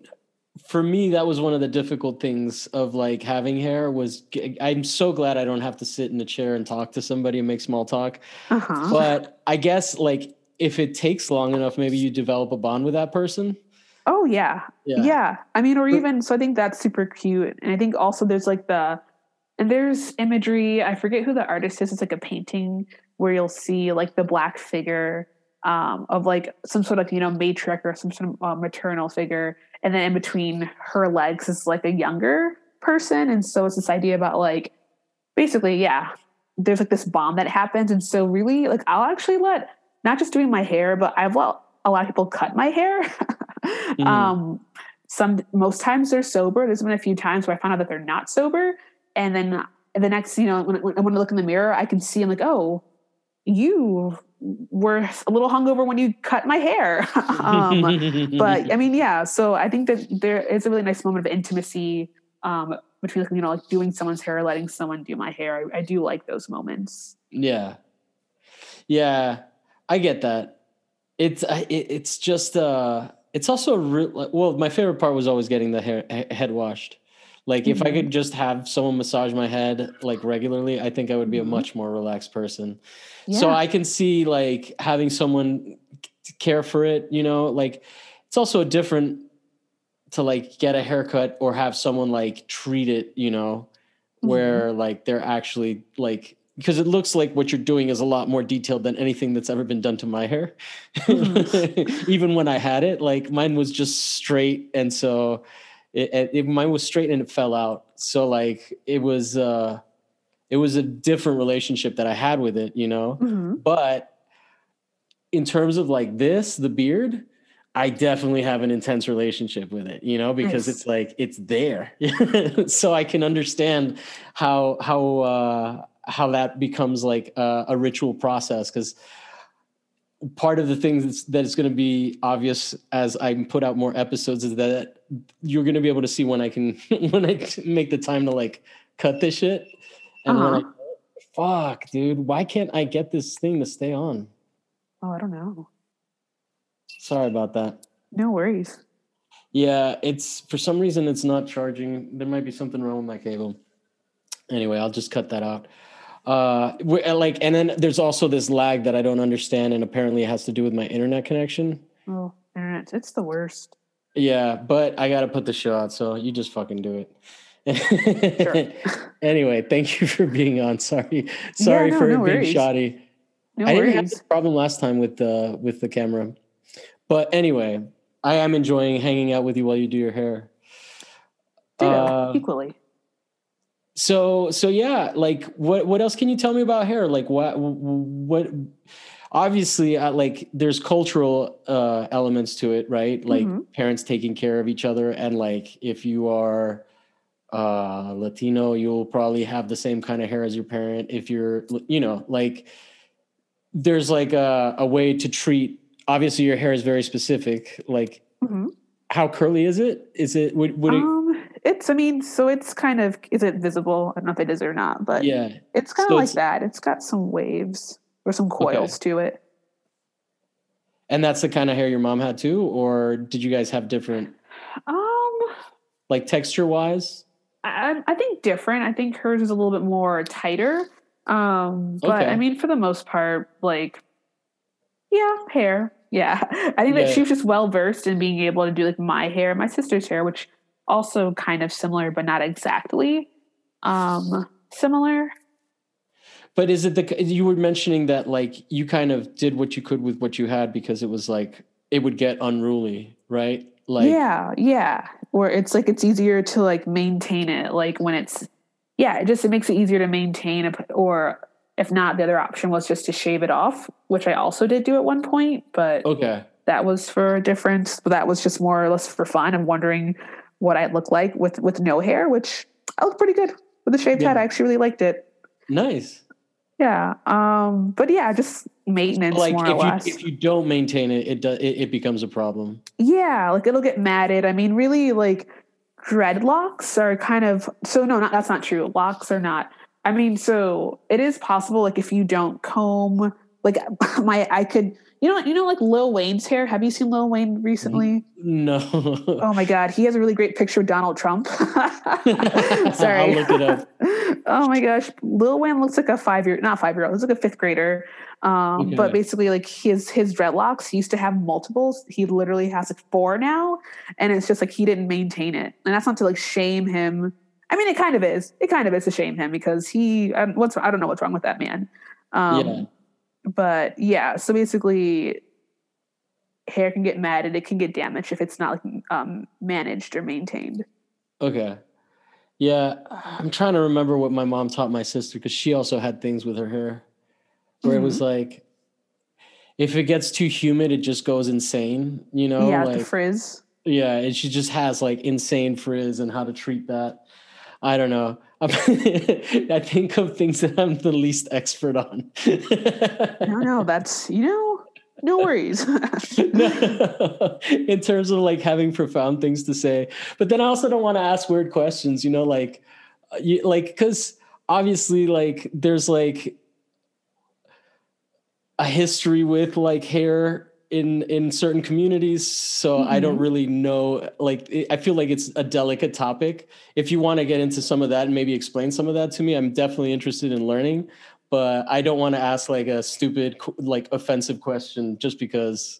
For me, that was one of the difficult things of like having hair. Was i'm so glad I don't have to sit in a chair and talk to somebody and make small talk.
Uh huh.
But I guess like if it takes long enough, maybe you develop a bond with that person.
Oh yeah. yeah. I mean, or even so I think that's super cute. And I think also there's like the and there's imagery, I forget who the artist is, it's like a painting where you'll see like the black figure um of like some sort of, you know, matriarch or some sort of uh, maternal figure. And then in between her legs is like a younger person. And so it's this idea about like basically, yeah, there's like this bomb that happens. And so really like I'll actually let not just doing my hair, but I've let a lot of people cut my hair. Um, some most times they're sober. There's been a few times where I found out that they're not sober, and then the next, you know, when, when, when I look in the mirror, I can see I'm like, oh, you were a little hungover when you cut my hair. um, but I mean, yeah. So I think that there is a really nice moment of intimacy um, between, like, you know, like doing someone's hair, letting someone do my hair. I, I do like those moments.
yeah, yeah, I get that. it's uh, it, it's just uh it's also re- well my favorite part was always getting the hair head washed like mm-hmm. if i could mm-hmm. just have someone massage my head like regularly i think i would be mm-hmm. a much more relaxed person yeah. so i can see like having someone care for it you know like it's also different to like get a haircut or have someone like treat it you know mm-hmm. where like they're actually like because it looks like what you're doing is a lot more detailed than anything that's ever been done to my hair. Mm-hmm. Even when I had it, like mine was just straight, and so it, it, mine was straight and it fell out. So like it was uh it was a different relationship that I had with it, you know. Mm-hmm. But in terms of like this, the beard, I definitely have an intense relationship with it, you know, because nice. it's like it's there. so I can understand how how uh how that becomes like a, a ritual process because part of the things that is going to be obvious as I put out more episodes is that you're going to be able to see when I can when I make the time to like cut this shit. And uh-huh. I fuck dude why can't I get this thing to stay on?
Oh I don't know.
Sorry about that.
No worries.
Yeah it's for some reason it's not charging. There might be something wrong with my cable. Anyway I'll just cut that out uh, like, and then there's also this lag that I don't understand, and apparently it has to do with my internet connection.
Oh, internet, it's the worst.
Yeah, but I got to put the show out, so you just fucking do it. anyway, thank you for being on. Sorry, sorry yeah, no, for no being worries. shoddy. No I didn't have this problem last time with the with the camera, but anyway, I am enjoying hanging out with you while you do your hair.
uh, equally
so so yeah like what what else can you tell me about hair? Like what what obviously uh, like there's cultural uh elements to it right? Like mm-hmm. parents taking care of each other and like if you are uh latino you'll probably have the same kind of hair as your parent. If you're you know like there's like a, a way to treat obviously your hair is very specific. Like mm-hmm. how curly is it? Is it would would um,
it's, I mean, so it's kind of, is it visible? I don't know if it is or not, but yeah, it's kind of so like that. It's got some waves or some coils okay. to it.
And that's the kind of hair your mom had too, or did you guys have different? Um, like texture wise.
I, I think different. I think hers is a little bit more tighter. Um, but okay. I mean, for the most part, like, yeah, hair. Yeah, I think yeah. that she was just well versed in being able to do like my hair, my sister's hair, which also kind of similar, but not exactly um, similar.
But is it the you were mentioning that like you kind of did what you could with what you had because it was like it would get unruly, right? Like
yeah, yeah. Or it's like it's easier to like maintain it, like when it's yeah, it just it makes it easier to maintain. Or if not, the other option was just to shave it off, which I also did do at one point. But
okay,
that was for a difference. But that was just more or less for fun. I'm wondering what I look like with with no hair, which I look pretty good with a shaved yeah. head. I actually really liked it.
Nice.
Yeah. Um, but yeah, just maintenance like more
if
or less.
You, if you don't maintain it, it does it, it becomes a problem.
Yeah, like it'll get matted. I mean, really like dreadlocks are kind of so no, not that's not true. Locks are not. I mean, so it is possible, like if you don't comb, like my I could you know, you know, like Lil Wayne's hair. Have you seen Lil Wayne recently?
No.
oh my God, he has a really great picture of Donald Trump. Sorry.
I'll look it up.
oh my gosh, Lil Wayne looks like a five year, not five year old, looks like a fifth grader. Um, okay. But basically, like his his dreadlocks, he used to have multiples. He literally has like four now, and it's just like he didn't maintain it. And that's not to like shame him. I mean, it kind of is. It kind of is to shame him because he. Um, what's I don't know what's wrong with that man. Um, yeah but yeah, so basically, hair can get matted, it can get damaged if it's not like um, managed or maintained.
Okay. Yeah, I'm trying to remember what my mom taught my sister because she also had things with her hair where mm-hmm. it was mm-hmm. like, if it gets too humid, it just goes insane, you know?
Yeah,
like,
the frizz.
Yeah, and she just has like insane frizz and how to treat that. I don't know. I think of things that I'm the least expert on.
no, no, that's you know, no worries.
In terms of like having profound things to say, but then I also don't want to ask weird questions. You know, like, uh, you, like because obviously, like, there's like a history with like hair in in certain communities so mm-hmm. i don't mm-hmm. really know like i feel like it's a delicate topic if you want to get into some of that and maybe explain some of that to me i'm definitely interested in learning but i don't want to ask like a stupid like offensive question just because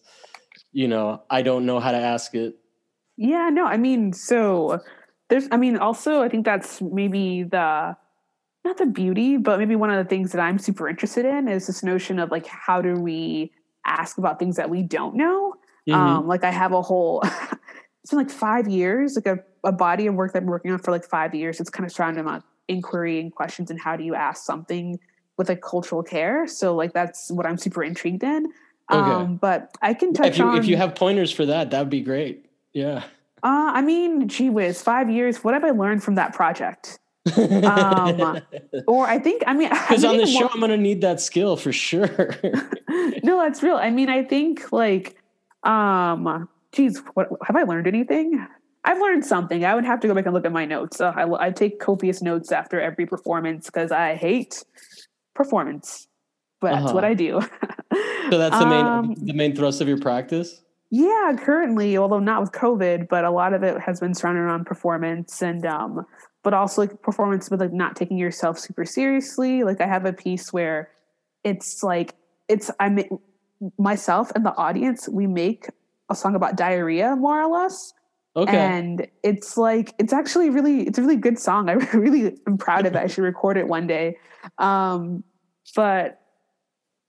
you know i don't know how to ask it
yeah no i mean so there's i mean also i think that's maybe the not the beauty but maybe one of the things that i'm super interested in is this notion of like how do we ask about things that we don't know. Mm-hmm. Um, like I have a whole, it's been like five years, like a, a body of work that I'm working on for like five years. It's kind of surrounded around inquiry and questions and how do you ask something with like cultural care. So like that's what I'm super intrigued in. Okay. Um, but I can touch
if you,
on
if you have pointers for that, that would be great. Yeah.
Uh, I mean, gee whiz, five years. What have I learned from that project? Um, or I think I mean
because on the show I'm going to need that skill for sure.
no, that's real. I mean, I think like, um, geez, what have I learned anything? I've learned something. I would have to go back and look at my notes. Uh, I, I take copious notes after every performance because I hate performance, but uh-huh. that's what. I do.
so that's the main um, the main thrust of your practice.
Yeah, currently, although not with COVID, but a lot of it has been surrounded around performance and um, but also like performance but like not taking yourself super seriously. Like I have a piece where it's like it's I make myself and the audience we make a song about diarrhea more or less. Okay. And it's like it's actually really it's a really good song. I really am proud of it. I should record it one day. Um, but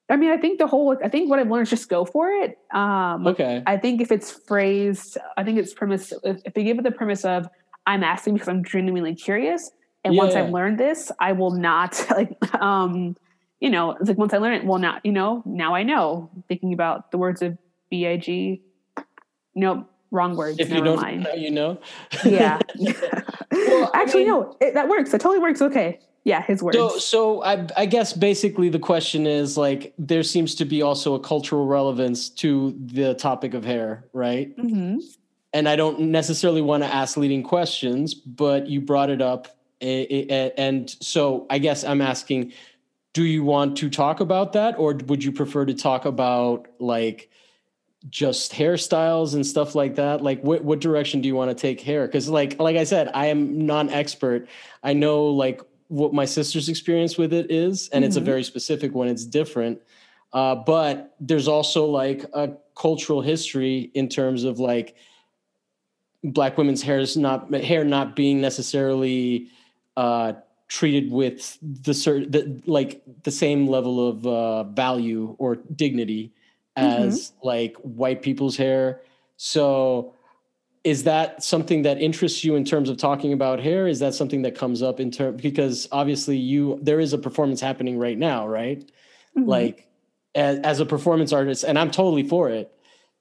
I mean, I think the whole I think what I've learned is just go for it. Um, okay. I think if it's phrased, I think it's premise if, if they give it the premise of I'm asking because I'm genuinely curious. And yeah. once I've learned this, I will not like um, you know, like once I learn it, well not, you know, now I know. Thinking about the words of B-I-G. Nope, wrong words.
If you don't mind. know, you know.
yeah. well, Actually, mean, no, it, that works. That totally works. Okay. Yeah, his words.
So, so I, I guess basically the question is like there seems to be also a cultural relevance to the topic of hair, right? Mm-hmm and I don't necessarily want to ask leading questions, but you brought it up. And so I guess I'm asking, do you want to talk about that or would you prefer to talk about like just hairstyles and stuff like that? Like what, what direction do you want to take hair? Cause like, like I said, I am non-expert. I know like what my sister's experience with it is, and mm-hmm. it's a mm-hmm. very specific one. It's different. Uh, but there's also like a cultural history in terms of like black women's hair is not hair not being necessarily uh, treated with the certain the, like the same level of uh, value or dignity as mm-hmm. like white people's hair. So is that something that interests you in terms of talking about hair? Is that something that comes up in terms because obviously you there is a performance happening right now, right? Mm-hmm. Like as, as a performance artist, and I'm totally for it,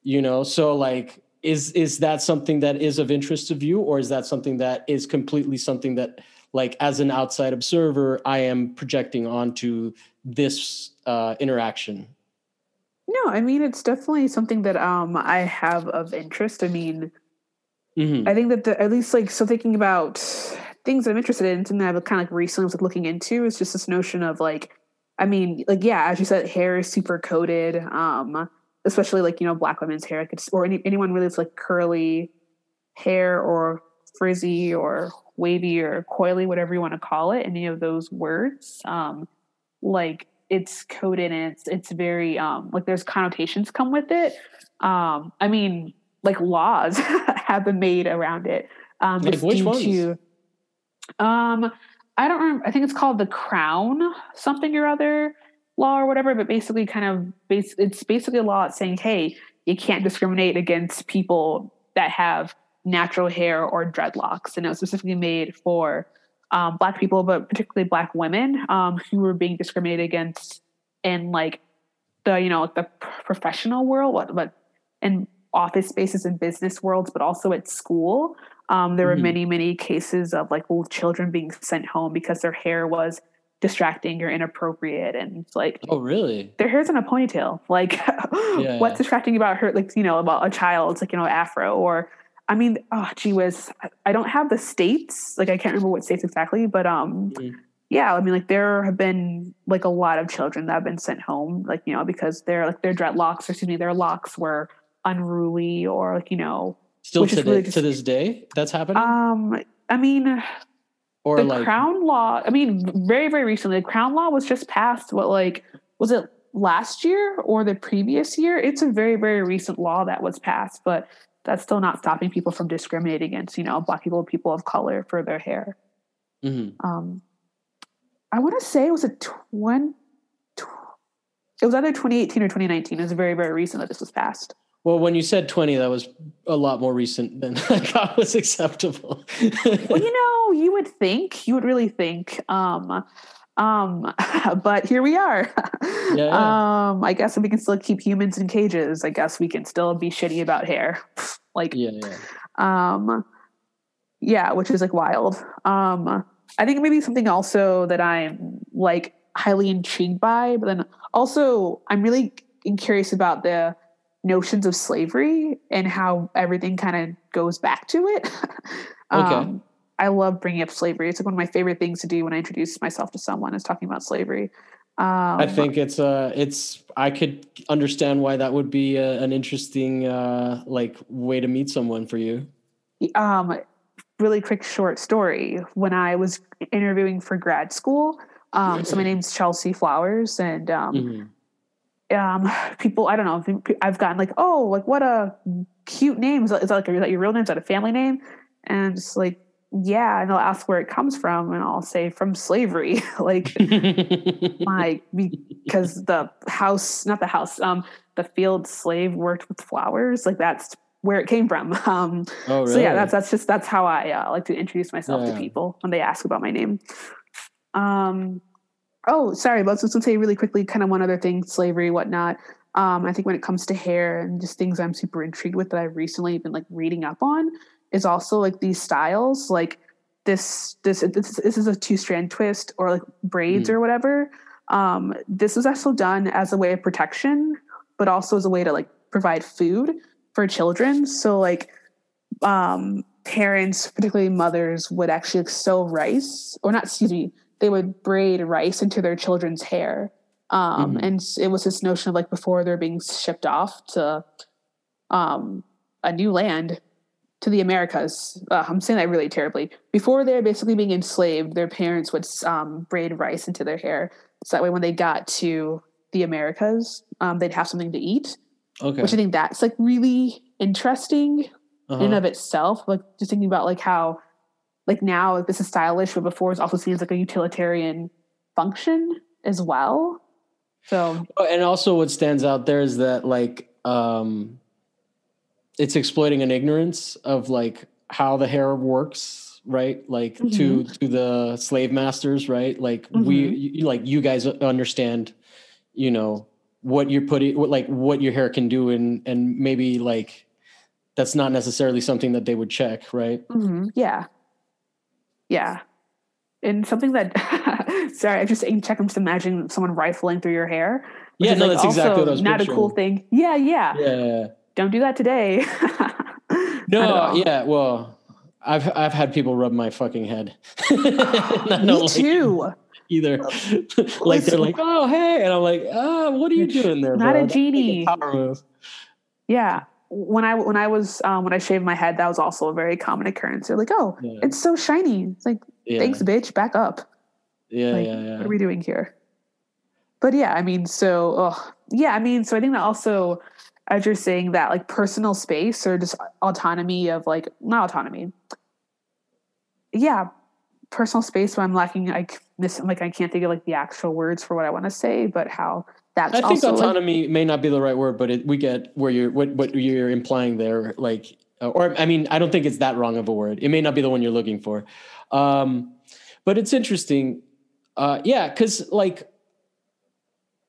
you know. So like is is that something that is of interest to you or is that something that is completely something that like as an outside observer i am projecting onto this uh, interaction
no i mean it's definitely something that um i have of interest i mean mm-hmm. i think that the, at least like so thinking about things that i'm interested in something that i've kind of like recently was like looking into is just this notion of like i mean like yeah as you said hair is super coded um especially like you know black women's hair. Like or any, anyone really with like curly hair or frizzy or wavy or coily whatever you want to call it any of those words um like it's coded and it's it's very um like there's connotations come with it. Um i mean like laws have been made around it. Um
like which ones? To,
um i don't remember i think it's called the crown something or other law or whatever, but basically kind of base it's basically a law saying, hey, you can't discriminate against people that have natural hair or dreadlocks. And it was specifically made for um, black people, but particularly black women um, who were being discriminated against in like the, you know, the professional world, what, but in office spaces and business worlds, but also at school. Um, there mm-hmm. were many, many cases of like children being sent home because their hair was distracting or inappropriate and it's like
oh really
their hair's in a ponytail like yeah. what's distracting about her like you know about a child it's like you know afro or i mean oh gee whiz i don't have the states like i can't remember what states exactly but um mm-hmm. yeah, I mean, like there have been like a lot of children that have been sent home, like you know, because their like their dreadlocks, or excuse me, their locks were unruly, or like you know,
still to, really the, just, to this day, that's happening.
Um, I mean, or the like, crown law. I mean, very very recently, the crown law was just passed. What like was it last year or the previous year? It's a very very recent law that was passed, but that's still not stopping people from discriminating against you know black people, people of color for their hair. Mm-hmm. Um, I want to say it was a 20, it was either 2018 or 2019. It was very, very recent that this was passed.
Well, when you said 20, that was a lot more recent than I thought was acceptable.
well, you know, you would think, you would really think. Um, um, but here we are. Yeah. Um, I guess we can still keep humans in cages. I guess we can still be shitty about hair. like, yeah, yeah. Um, yeah, which is like wild. Um, I think maybe something also that I'm like highly intrigued by, but then also I'm really curious about the notions of slavery and how everything kind of goes back to it. um, okay. I love bringing up slavery. It's like one of my favorite things to do when I introduce myself to someone is talking about slavery.
Um, I think it's uh it's I could understand why that would be a, an interesting uh like way to meet someone for you.
Um really quick short story. When I was interviewing for grad school, um, so my name's Chelsea Flowers, and um, mm-hmm. Um, people, I don't know, I've gotten like, oh, like what a cute name. Is that, is that like is that your real name? Is that a family name? And it's like, yeah, and they'll ask where it comes from, and I'll say from slavery, like my because the house, not the house, um, the field slave worked with flowers, like that's where it came from. Um, oh, really? So yeah, that's that's just that's how I uh, like to introduce myself yeah. to people when they ask about my name. Um, oh, sorry, let's just say really quickly, kind of one other thing, slavery, whatnot. Um, I think when it comes to hair and just things I'm super intrigued with that I've recently been like reading up on is also like these styles, like this this this, this is a two strand twist or like braids mm. or whatever. Um, this was also done as a way of protection, but also as a way to like provide food for children. So like um, parents, particularly mothers, would actually sew rice, or not, excuse me, they would braid rice into their children's hair. Um, mm-hmm. And it was this notion of like before they're being shipped off to um, a new land to the Americas. Uh, I'm saying that really terribly. Before they're basically being enslaved, their parents would um, braid rice into their hair. So that way, when they got to the Americas, um, they'd have something to eat. Okay. Which I think that's like really interesting uh-huh. in of itself. Like just thinking about like how like now this is stylish, but before it's also seen as like a utilitarian function as well. So
oh, and also what stands out there is that like um it's exploiting an ignorance of like how the hair works right like mm-hmm. to to the slave masters right like mm-hmm. we you, like you guys understand you know what you're putting what like what your hair can do and and maybe like that's not necessarily something that they would check right
mm-hmm. yeah yeah and something that sorry i just saying check i'm just imagining someone rifling through your hair
yeah no like that's exactly what I was
not picturing. a cool thing yeah yeah
yeah
don't do that today
no yeah well I've I've had people rub my fucking head.
Me too
either. like they're like, oh hey, and I'm like, ah, what are you doing there?
Not bro? a genie. power move. Yeah. When I when I was um, when I shaved my head, that was also a very common occurrence. They're like, oh, yeah. it's so shiny. It's like, yeah. thanks, bitch, back up.
Yeah, like, yeah, yeah.
What are we doing here? But yeah, I mean, so oh, yeah, I mean, so I think that also, as you're saying that, like personal space or just autonomy of like not autonomy. Yeah, personal space when I'm lacking like miss. like I can't think of like the actual words for what I want to say, but how that's
I think autonomy may not be the right word, but it, we get where you're what what you're implying there, like uh, or I mean I don't think it's that wrong of a word. It may not be the one you're looking for, um, but it's interesting. Uh, yeah, because like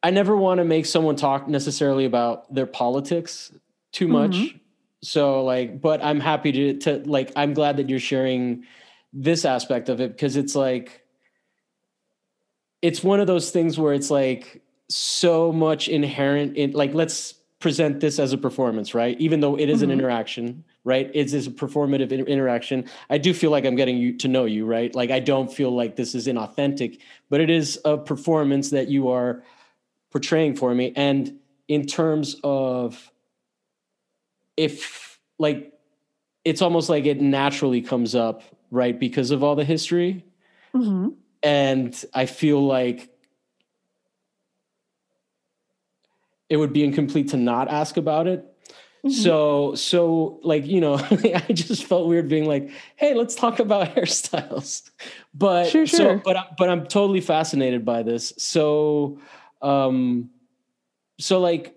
I never want to make someone talk necessarily about their politics too much. Mm-hmm. So like, but I'm happy to to like I'm glad that you're sharing this aspect of it because it's like it's one of those things where it's like so much inherent in like let's present this as a performance, right? Even though it is mm-hmm. an interaction, right? It's a performative interaction. I do feel like I'm getting you to know you, right? Like I don't feel like this is inauthentic, but it is a performance that you are portraying for me. And in terms of if like it's almost like it naturally comes up, right? Because of all the history. Mm-hmm. And I feel like it would be incomplete to not ask about it. Mm-hmm. So, so like, you know, I just felt weird being like, Hey, let's talk about hairstyles. But sure, sure. so, but, but I'm totally fascinated by this. So, um, so like,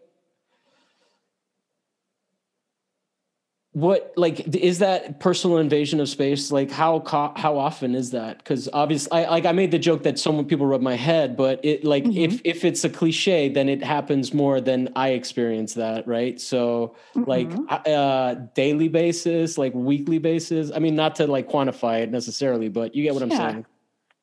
what like is that personal invasion of space? Like how how often is that? Because obviously I, like i made the joke that some people rub my head but it like mm-hmm. if if it's a cliche then it happens more than i experience that right? So mm-hmm. like uh daily basis like weekly basis i mean not to like quantify it necessarily but you get what i'm saying.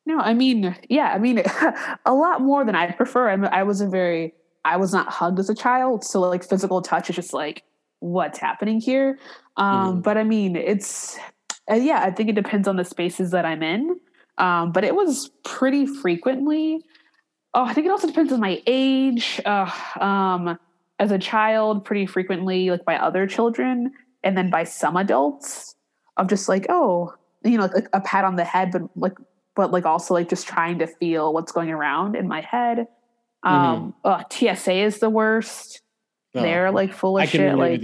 No i mean yeah i mean a lot more than i prefer. I, mean, I was a very i was not hugged as a child so like physical touch is just like what's happening here. Um, mm But I mean, it's, uh, yeah, I think it depends on the spaces that I'm in. Um, but it was pretty frequently. Oh, I think it also depends on my age. Uh, um, as a child, pretty frequently, like by other children, and then by some adults, of just like, oh, you know, like a pat on the head, but like, but like also like just trying to feel what's going around in my head. Um, mm-hmm. oh, TSA is the worst. Oh, they're like full of I shit. like,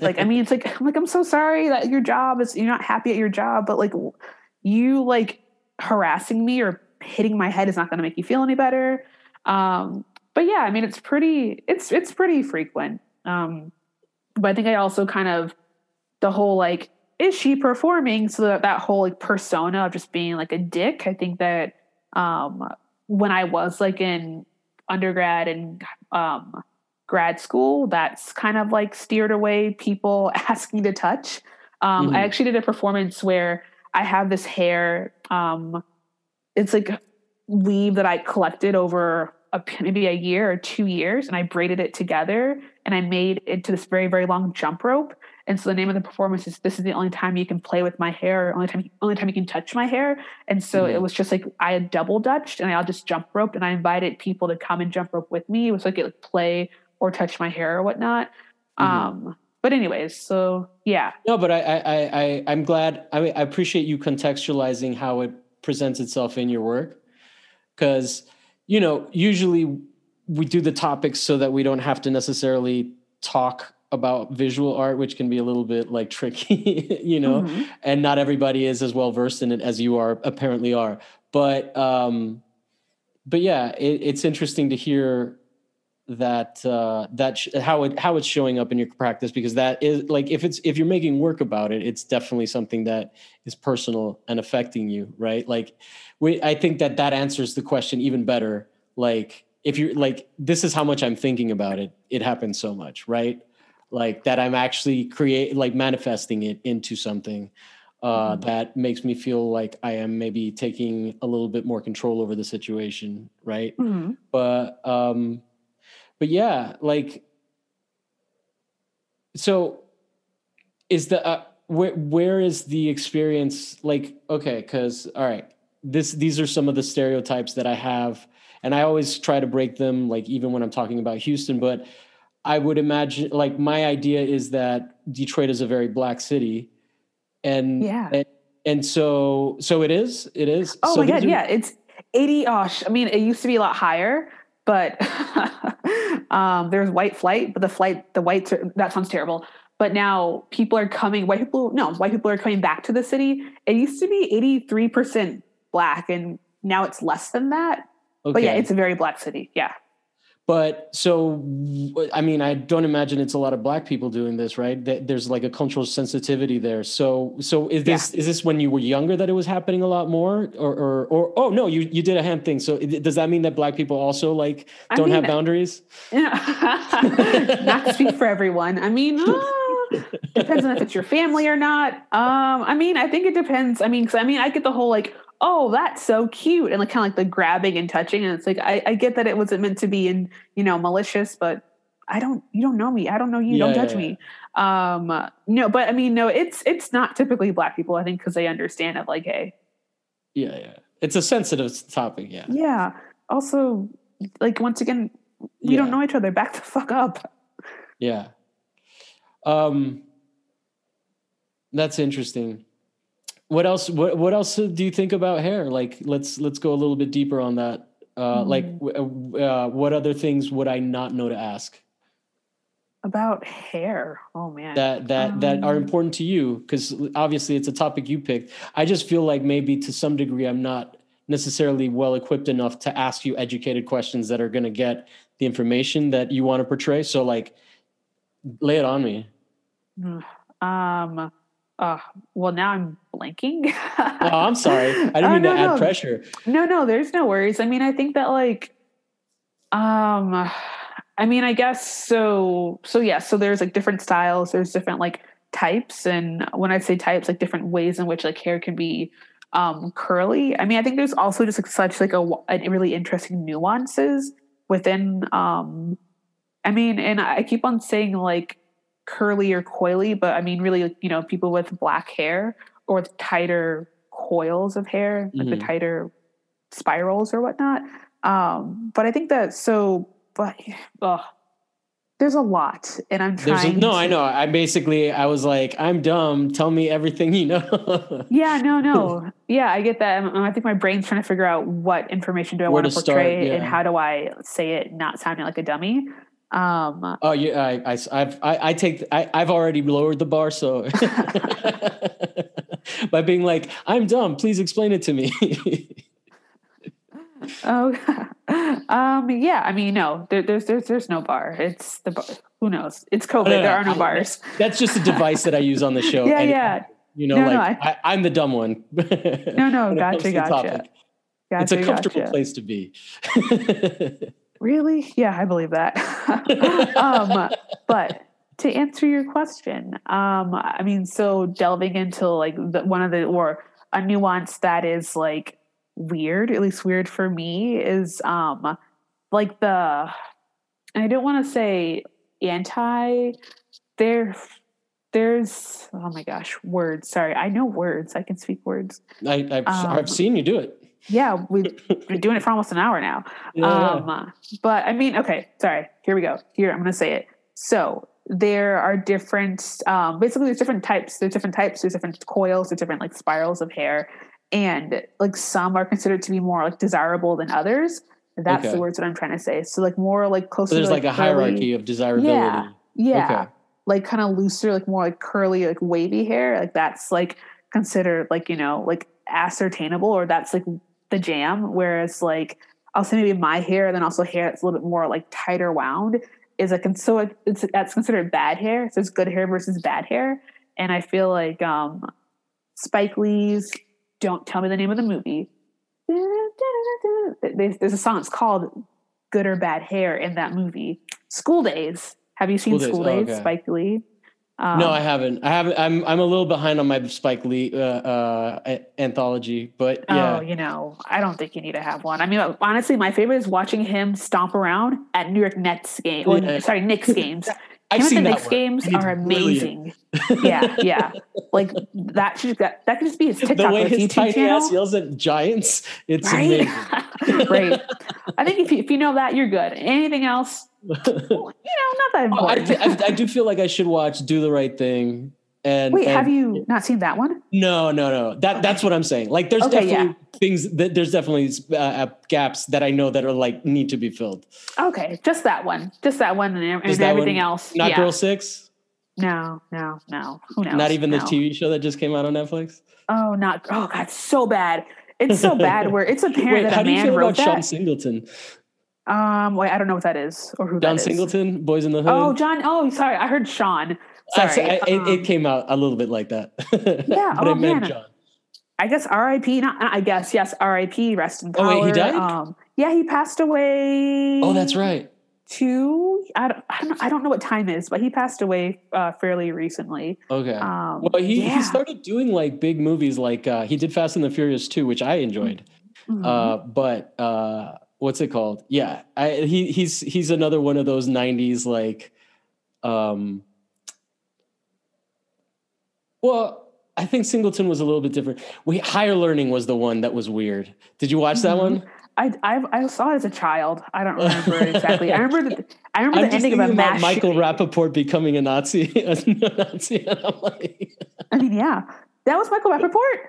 like I mean, it's like I'm like I'm so sorry that your job is you're not happy at your job, but like you like harassing me or hitting my head is not going to make you feel any better. Um, but yeah, I mean, it's pretty it's it's pretty frequent. Um, but I think I also kind of the whole like is she performing so that that whole like persona of just being like a dick. I think that um, when I was like in undergrad and um, grad school that's kind of like steered away people asking to touch. Um, mm-hmm. I actually did a performance where I have this hair. Um, it's like weave that I collected over a, maybe a year or two years, and I braided it together and I made it to this very very long jump rope. And so the name of the performance is "This is the only time you can play with my hair, only time only time you can touch my hair." And so mm-hmm. it was just like I had double dutched and I all just jump roped, and I invited people to come and jump rope with me. It was like it play or touch my hair or whatnot. Mm-hmm. Um, but anyways, so yeah.
No, but I, I, I, I'm glad. I mean, I appreciate you contextualizing how it presents itself in your work, because you know, usually we do the topics so that we don't have to necessarily talk about visual art, which can be a little bit like tricky, you know, mm-hmm. and not everybody is as well versed in it as you are apparently are. But um, but yeah, it, it's interesting to hear that uh, that sh- how it how it's showing up in your practice because that is like if it's if you're making work about it it's definitely something that is personal and affecting you right? Like we I think that that answers the question even better. Like if you're like this is how much I'm thinking about it. It happens so much right like that I'm actually create like manifesting it into something uh, mm-hmm. that makes me feel like I am maybe taking a little bit more control over the situation right mm-hmm. but um but yeah, like, so is the uh, where where is the experience like? Okay, because all right, this these are some of the stereotypes that I have, and I always try to break them. Like even when I'm talking about Houston, but I would imagine like my idea is that Detroit is a very black city, and
yeah.
And, and so so it is it is
oh
so
my god are, yeah it's 80 osh i mean it used to be a lot higher but um, there's white flight, but the flight, the whites, are, that sounds terrible. But now people are coming, white people, no, white people are coming back to the city. It used to be 83% black, and now it's less than that. Okay. But yeah, it's a very black city. Yeah.
But so, I mean, I don't imagine it's a lot of black people doing this, right? There's like a cultural sensitivity there. So, so is this yeah. is this when you were younger that it was happening a lot more, or or, or oh no, you you did a hand thing. So does that mean that black people also like don't I mean, have boundaries?
yeah not to speak for everyone. I mean. Uh, depends on if it's your family or not. Um, I mean, I think it depends. I mean, because I mean, I get the whole like, oh, that's so cute. And like kind of like the grabbing and touching. And it's like, I, I get that it wasn't meant to be in, you know, malicious, but I don't you don't know me. I don't know you. Yeah, don't judge yeah, me. Um no, but I mean no, it's it's not typically black people, I think, because they understand it like, hey.
Yeah, yeah. It's a sensitive topic, yeah.
Yeah. Also, like once again, we don't know each other. Back the fuck up.
Yeah. Um that's interesting. What else what what else do you think about hair? Like let's let's go a little bit deeper on that. Uh, mm. like uh, what other things would I not know to ask?
about hair oh man
that that um, that are um, important to you because obviously it's a topic you picked i just feel like maybe to some degree i'm not necessarily well equipped enough to ask you educated questions that are going to get the information that you want to portray so like lay it on me
um uh, well now i'm blanking
oh i'm sorry i didn't oh, mean no, to add
no.
pressure
no no there's no worries i mean i think that like um I mean, I guess so. So yeah, so there's like different styles. There's different like types, and when I say types, like different ways in which like hair can be um curly. I mean, I think there's also just like such like a, a really interesting nuances within. um I mean, and I keep on saying like curly or coily, but I mean really, you know, people with black hair or with tighter coils of hair, like mm-hmm. the tighter spirals or whatnot. Um, but I think that so but oh, there's a lot, and I'm trying.
A, no, to, I know. I basically I was like, I'm dumb. Tell me everything you know.
yeah, no, no. Yeah, I get that. I think my brain's trying to figure out what information do I want to portray, start, yeah. and how do I say it not sounding like a dummy. Um,
oh yeah, I, I, I've, I, I take, I, I've already lowered the bar, so by being like, I'm dumb. Please explain it to me.
oh, um, yeah. I mean, no, there, there's there's there's no bar. It's the bar. Who knows? It's COVID. No, no, there are no bars.
That's just a device that I use on the show.
yeah, yeah.
You know, like I, am the dumb one.
no, no, gotcha, gotcha. gotcha.
It's a comfortable gotcha. place to be.
Really? Yeah, I believe that. um, but to answer your question, um, I mean, so delving into like the, one of the or a nuance that is like weird, at least weird for me, is um like the I don't want to say anti there there's oh my gosh words sorry i know words i can speak words
I, have um, I've seen you do it
yeah we've been doing it for almost an hour now yeah, um but i mean okay sorry here we go here i'm gonna say it so there are different um basically there's different types there's different types there's different coils there's different like spirals of hair and like some are considered to be more like desirable than others. That's okay. the words that I'm trying to say. So like more like closer.
So there's
to,
like, like, a curly, hierarchy of desirability.
Yeah, yeah. Okay. Like kind of looser, like more like curly, like wavy hair. Like that's like considered like you know like ascertainable, or that's like the jam. Whereas like I'll say maybe my hair, and then also hair that's a little bit more like tighter wound is like so it's that's considered bad hair. So it's good hair versus bad hair, and I feel like um Spike Lee's don't tell me the name of the movie. There's a song. It's called "Good or Bad Hair" in that movie. School Daze. Have you seen School, School Daze? Oh, okay. Spike Lee.
Um, no, I haven't. I haven't. I'm I'm a little behind on my Spike Lee uh, uh, anthology, but yeah.
Oh, you know, I don't think you need to have one. I mean, honestly, my favorite is watching him stomp around at New York Nets game. Yeah. sorry, Knicks games. I've seen the Knicks games are amazing. yeah, yeah. Like that should that, that could just be his TikTok the way his YouTube tiny channel. ass
yells at giants. It's right?
amazing. right. I think if you, if you know that, you're good. Anything else, you know, not that important.
Oh, I, I, I, do feel like I should watch "Do the Right Thing." And
wait,
and,
have you not seen that one?
No, no, no. That okay. that's what I'm saying. Like, there's okay, definitely yeah. things that there's definitely uh, gaps that I know that are like need to be filled.
Okay, just that one, just that one, and, and everything one, else.
Not yeah. Girl Six.
No, no, no. Who knows?
Not even
no.
the TV show that just came out on Netflix.
Oh, not. Oh God, so bad. It's so bad. Where it's apparent wait, that how a man do you feel about that.
Sean Singleton?
Um, wait, I don't know what that is or who.
John Singleton, Boyz n the Hood.
Oh, John. Oh, sorry, I heard Sean. Sorry,
I, I, um, it, it, came out a little bit like that.
Yeah, but oh, I meant man. John. I guess R.I.P. Not, I guess yes, R.I.P. Rest in power.
Oh wait, he died.
Um, yeah, he passed away.
Oh, that's right.
Two. I don't. I don't know, I don't know what time is, but he passed away uh, fairly recently.
Okay. Um, well, he yeah. he started doing like big movies, like uh, he did Fast and the Furious 2, which I enjoyed. Mm-hmm. Uh, but uh, what's it called? Yeah, I, he he's he's another one of those '90s like, um, well, I think Singleton was a little bit different. We Higher Learning was the one that was weird. Did you watch that mm-hmm. one?
I, I, I saw it as a child. I don't remember exactly. I remember the I remember I'm the ending of a mass
Michael shooting. Rapaport becoming a Nazi. a Nazi,
and I'm like, I mean, yeah, that was Michael Rapaport.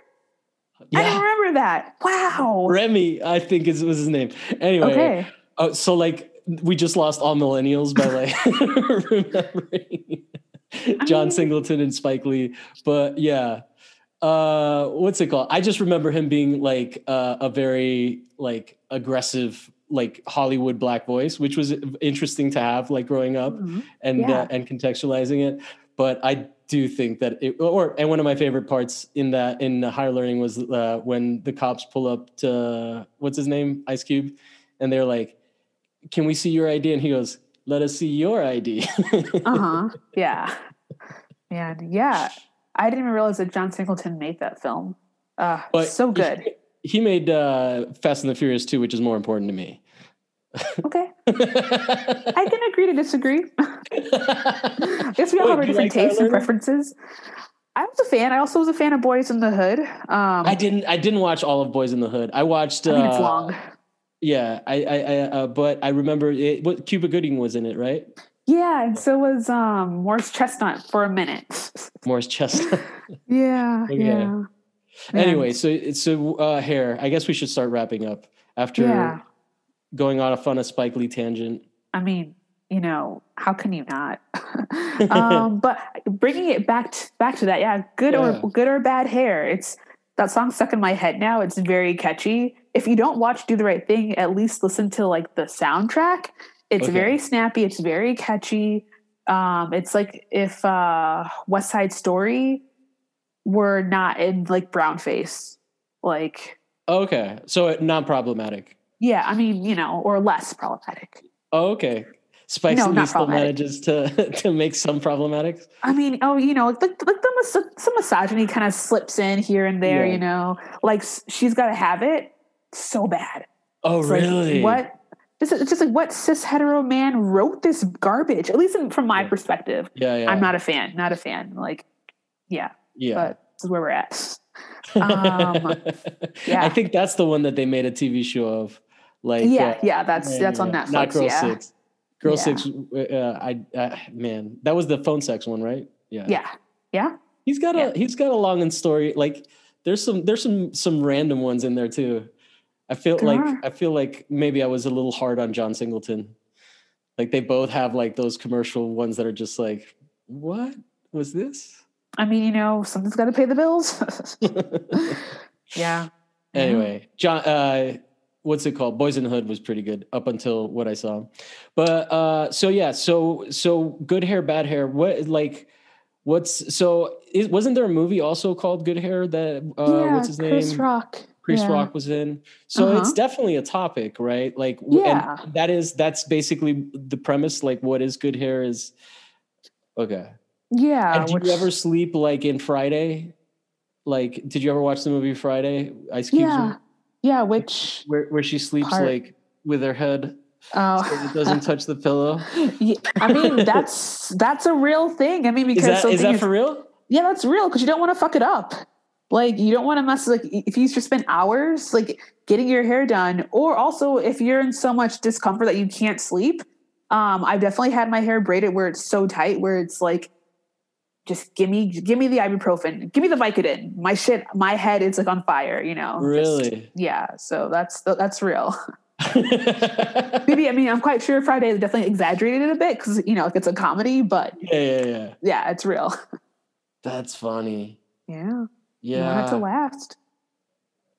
Yeah. I didn't remember that. Wow.
Remy, I think is was his name. Anyway, okay. Uh, so like we just lost all millennials by like remembering John mean, Singleton and Spike Lee. But yeah, uh, what's it called? I just remember him being like uh, a very like aggressive like Hollywood black voice, which was interesting to have like growing up mm-hmm. and yeah. uh, and contextualizing it. But I do think that it, or and one of my favorite parts in that in higher learning was uh, when the cops pull up to what's his name Ice Cube, and they're like, "Can we see your ID?" And he goes, "Let us see your ID."
uh huh. Yeah. Man, yeah. I didn't even realize that John Singleton made that film. Uh, but so good.
He, he made uh, Fast and the Furious 2, which is more important to me.
Okay. I can agree to disagree. I guess we all have our different tastes and preferences. I was a fan. I also was a fan of Boyz n the Hood. Um,
I didn't. I didn't watch all of Boyz n the Hood. I watched.
I mean, uh, it's long.
Yeah, I, I, I uh, but I remember it. What Cuba Gooding was in it, right?
Yeah, and so was um, Morris Chestnut for a minute.
Morris Chestnut.
yeah, okay. yeah.
Anyway, so so uh, hair. I guess we should start wrapping up after yeah going on a fun a Spike Lee tangent.
I mean, you know, how can you not? um, but bringing it back to, back to that, yeah, good yeah. or good or bad hair. It's that song stuck in my head now. It's very catchy. If you don't watch Do the Right Thing, at least listen to like the soundtrack. It's okay. very snappy. It's very catchy. Um, it's like if uh, West Side Story were not in like brown face, like.
Okay, so it's not problematic.
Yeah, I mean, you know, or less problematic.
Oh, okay. Spike no, still manages to to make some problematic.
I mean, oh, you know, like, like the, some misogyny kind of slips in here and there. Yeah. You know, like she's got to have it so bad.
Oh, it's really?
Like, what? It's just like what cis hetero man wrote this garbage? At least in, from my
yeah.
perspective.
Yeah, yeah.
I'm not a fan. Not a fan. Like, yeah.
Yeah.
But this is where we're at. Um,
yeah. I think that's the one that they made a TV show of. Like
yeah, uh, yeah, that's that's on Netflix. Not Girl yeah. Six.
Girl yeah. Six. Uh, I uh, man, that was the phone sex one, right?
Yeah. Yeah. Yeah.
He's got a he's got a long and story. Like there's some there's some some random ones in there too. I feel there like are. I feel like maybe I was a little hard on John Singleton. Like they both have like those commercial ones that are just like, what was this?
I mean, you know, something's got to pay the bills. yeah.
Anyway, John. Uh, what's it called? Boyz n the Hood was pretty good up until what I saw. But uh so yeah, so so good hair, bad hair. What like what's so is, wasn't there a movie also called Good Hair that uh yeah,
what's his Chris name? Chris Rock.
Chris yeah. Rock was in. So uh-huh. it's definitely a topic, right? Like
yeah.
that is that's basically the premise like what is good hair is okay.
Yeah.
And do which, you ever sleep like in Friday? Like did you ever watch the movie Friday? Ice Cube?
Yeah. Yeah, which
where where she sleeps part? like with her head
Oh.
So it doesn't touch the pillow.
Yeah, I mean, that's that's a real thing. I mean, because is
that, is that for real?
Yeah, that's real because you don't want to fuck it up. Like you don't want to mess like if you just spend hours like getting your hair done, or also if you're in so much discomfort that you can't sleep. Um, I've definitely had my hair braided where it's so tight where it's like just give me give me the ibuprofen give me the vicodin. My shit my head is like on fire you know?
Really?
Just, yeah so that's that's real. Maybe i mean i'm quite sure friday definitely exaggerated it a bit because you know like it's a comedy but
yeah yeah yeah.
yeah it's real.
That's funny.
Yeah.
Yeah
to last.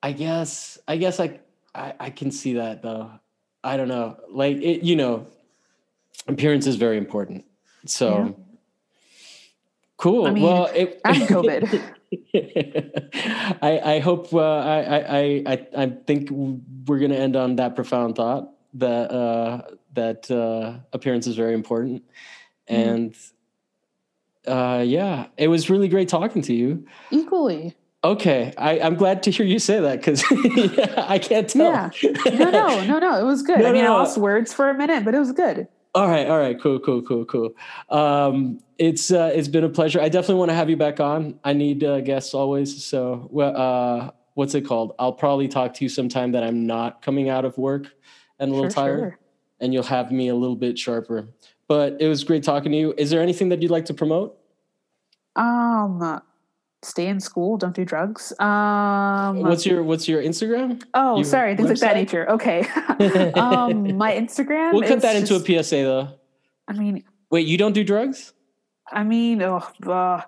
I guess i guess I, I i can see that though. I don't know. Like it you know appearance is very important. So yeah Cool. I mean, well, it,
and COVID.
I, I hope uh, I, I I I think we're going to end on that profound thought that uh, that uh, appearance is very important, mm. and uh, yeah, it was really great talking to you.
Equally.
Okay, I, I'm glad to hear you say that because yeah, I can't tell.
Yeah. No, no, no, no. It was good.
No,
I mean,
no,
I lost words for a minute, but it was good.
All right, all right, cool, cool, cool, cool. Um, it's uh, it's been a pleasure. I definitely want to have you back on. I need uh, guests always. So, well, uh, what's it called? I'll probably talk to you sometime that I'm not coming out of work and a little
Sure,
tired,
sure.
and you'll have me a little bit sharper. But it was great talking to you. Is there anything that you'd like to promote?
Um, stay in school. Don't do drugs. Um,
What's your What's your Instagram?
oh,
your
sorry, things like that nature. Okay. um, my Instagram.
We'll cut that into a PSA though.
I mean,
Wait, you don't do drugs?
I mean, oh, uh,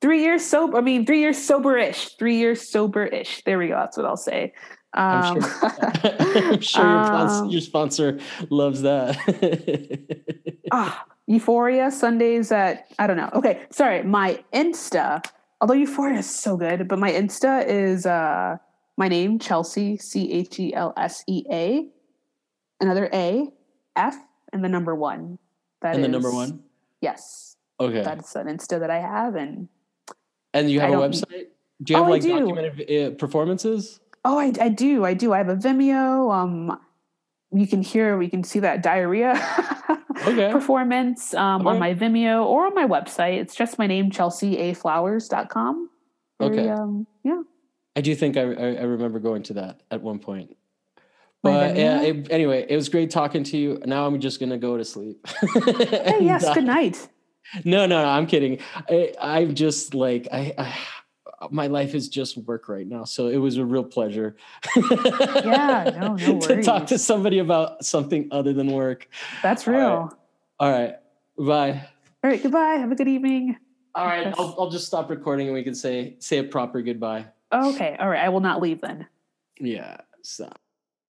three years sober. I mean, three years sober-ish. Three years sober-ish. There we go. That's what I'll say.
I'm
Um,
sure. I'm sure your,
um,
your sponsor loves that.
ah, Euphoria Sundays at I don't know. Okay, sorry. My Insta, although Euphoria is so good, but my Insta is uh my name Chelsea C H E L S E A, another A F and the number one. That
and the number one.
Yes,
Okay.
that's an Insta that I have, and
and you have
I
a website? Do you
Oh,
have
I
like
do.
documented uh, performances?
oh, I, I do, I do. I have a Vimeo. Um, you can hear, we can see that diarrhea
Okay.
performance um, on my Vimeo or on my website. It's just my name, chelseaaflowers.com. Very,
Okay.
Um, yeah.
I do think I, I, remember going to that at one point. But yeah, it, anyway, it was great talking to you. Now I'm just gonna go to sleep.
Hey, yes,
uh,
good night.
No, no, no. I'm kidding. I, I'm just like I, I. My life is just work right now, so it was a real pleasure.
Yeah, no, no
to talk to somebody about something other than work.
That's real.
All right, bye.
All right, goodbye. Have a good evening.
All right, I'll, I'll just stop recording and we can say say a proper goodbye.
Okay, all right. I will not leave then.
Yeah, stop.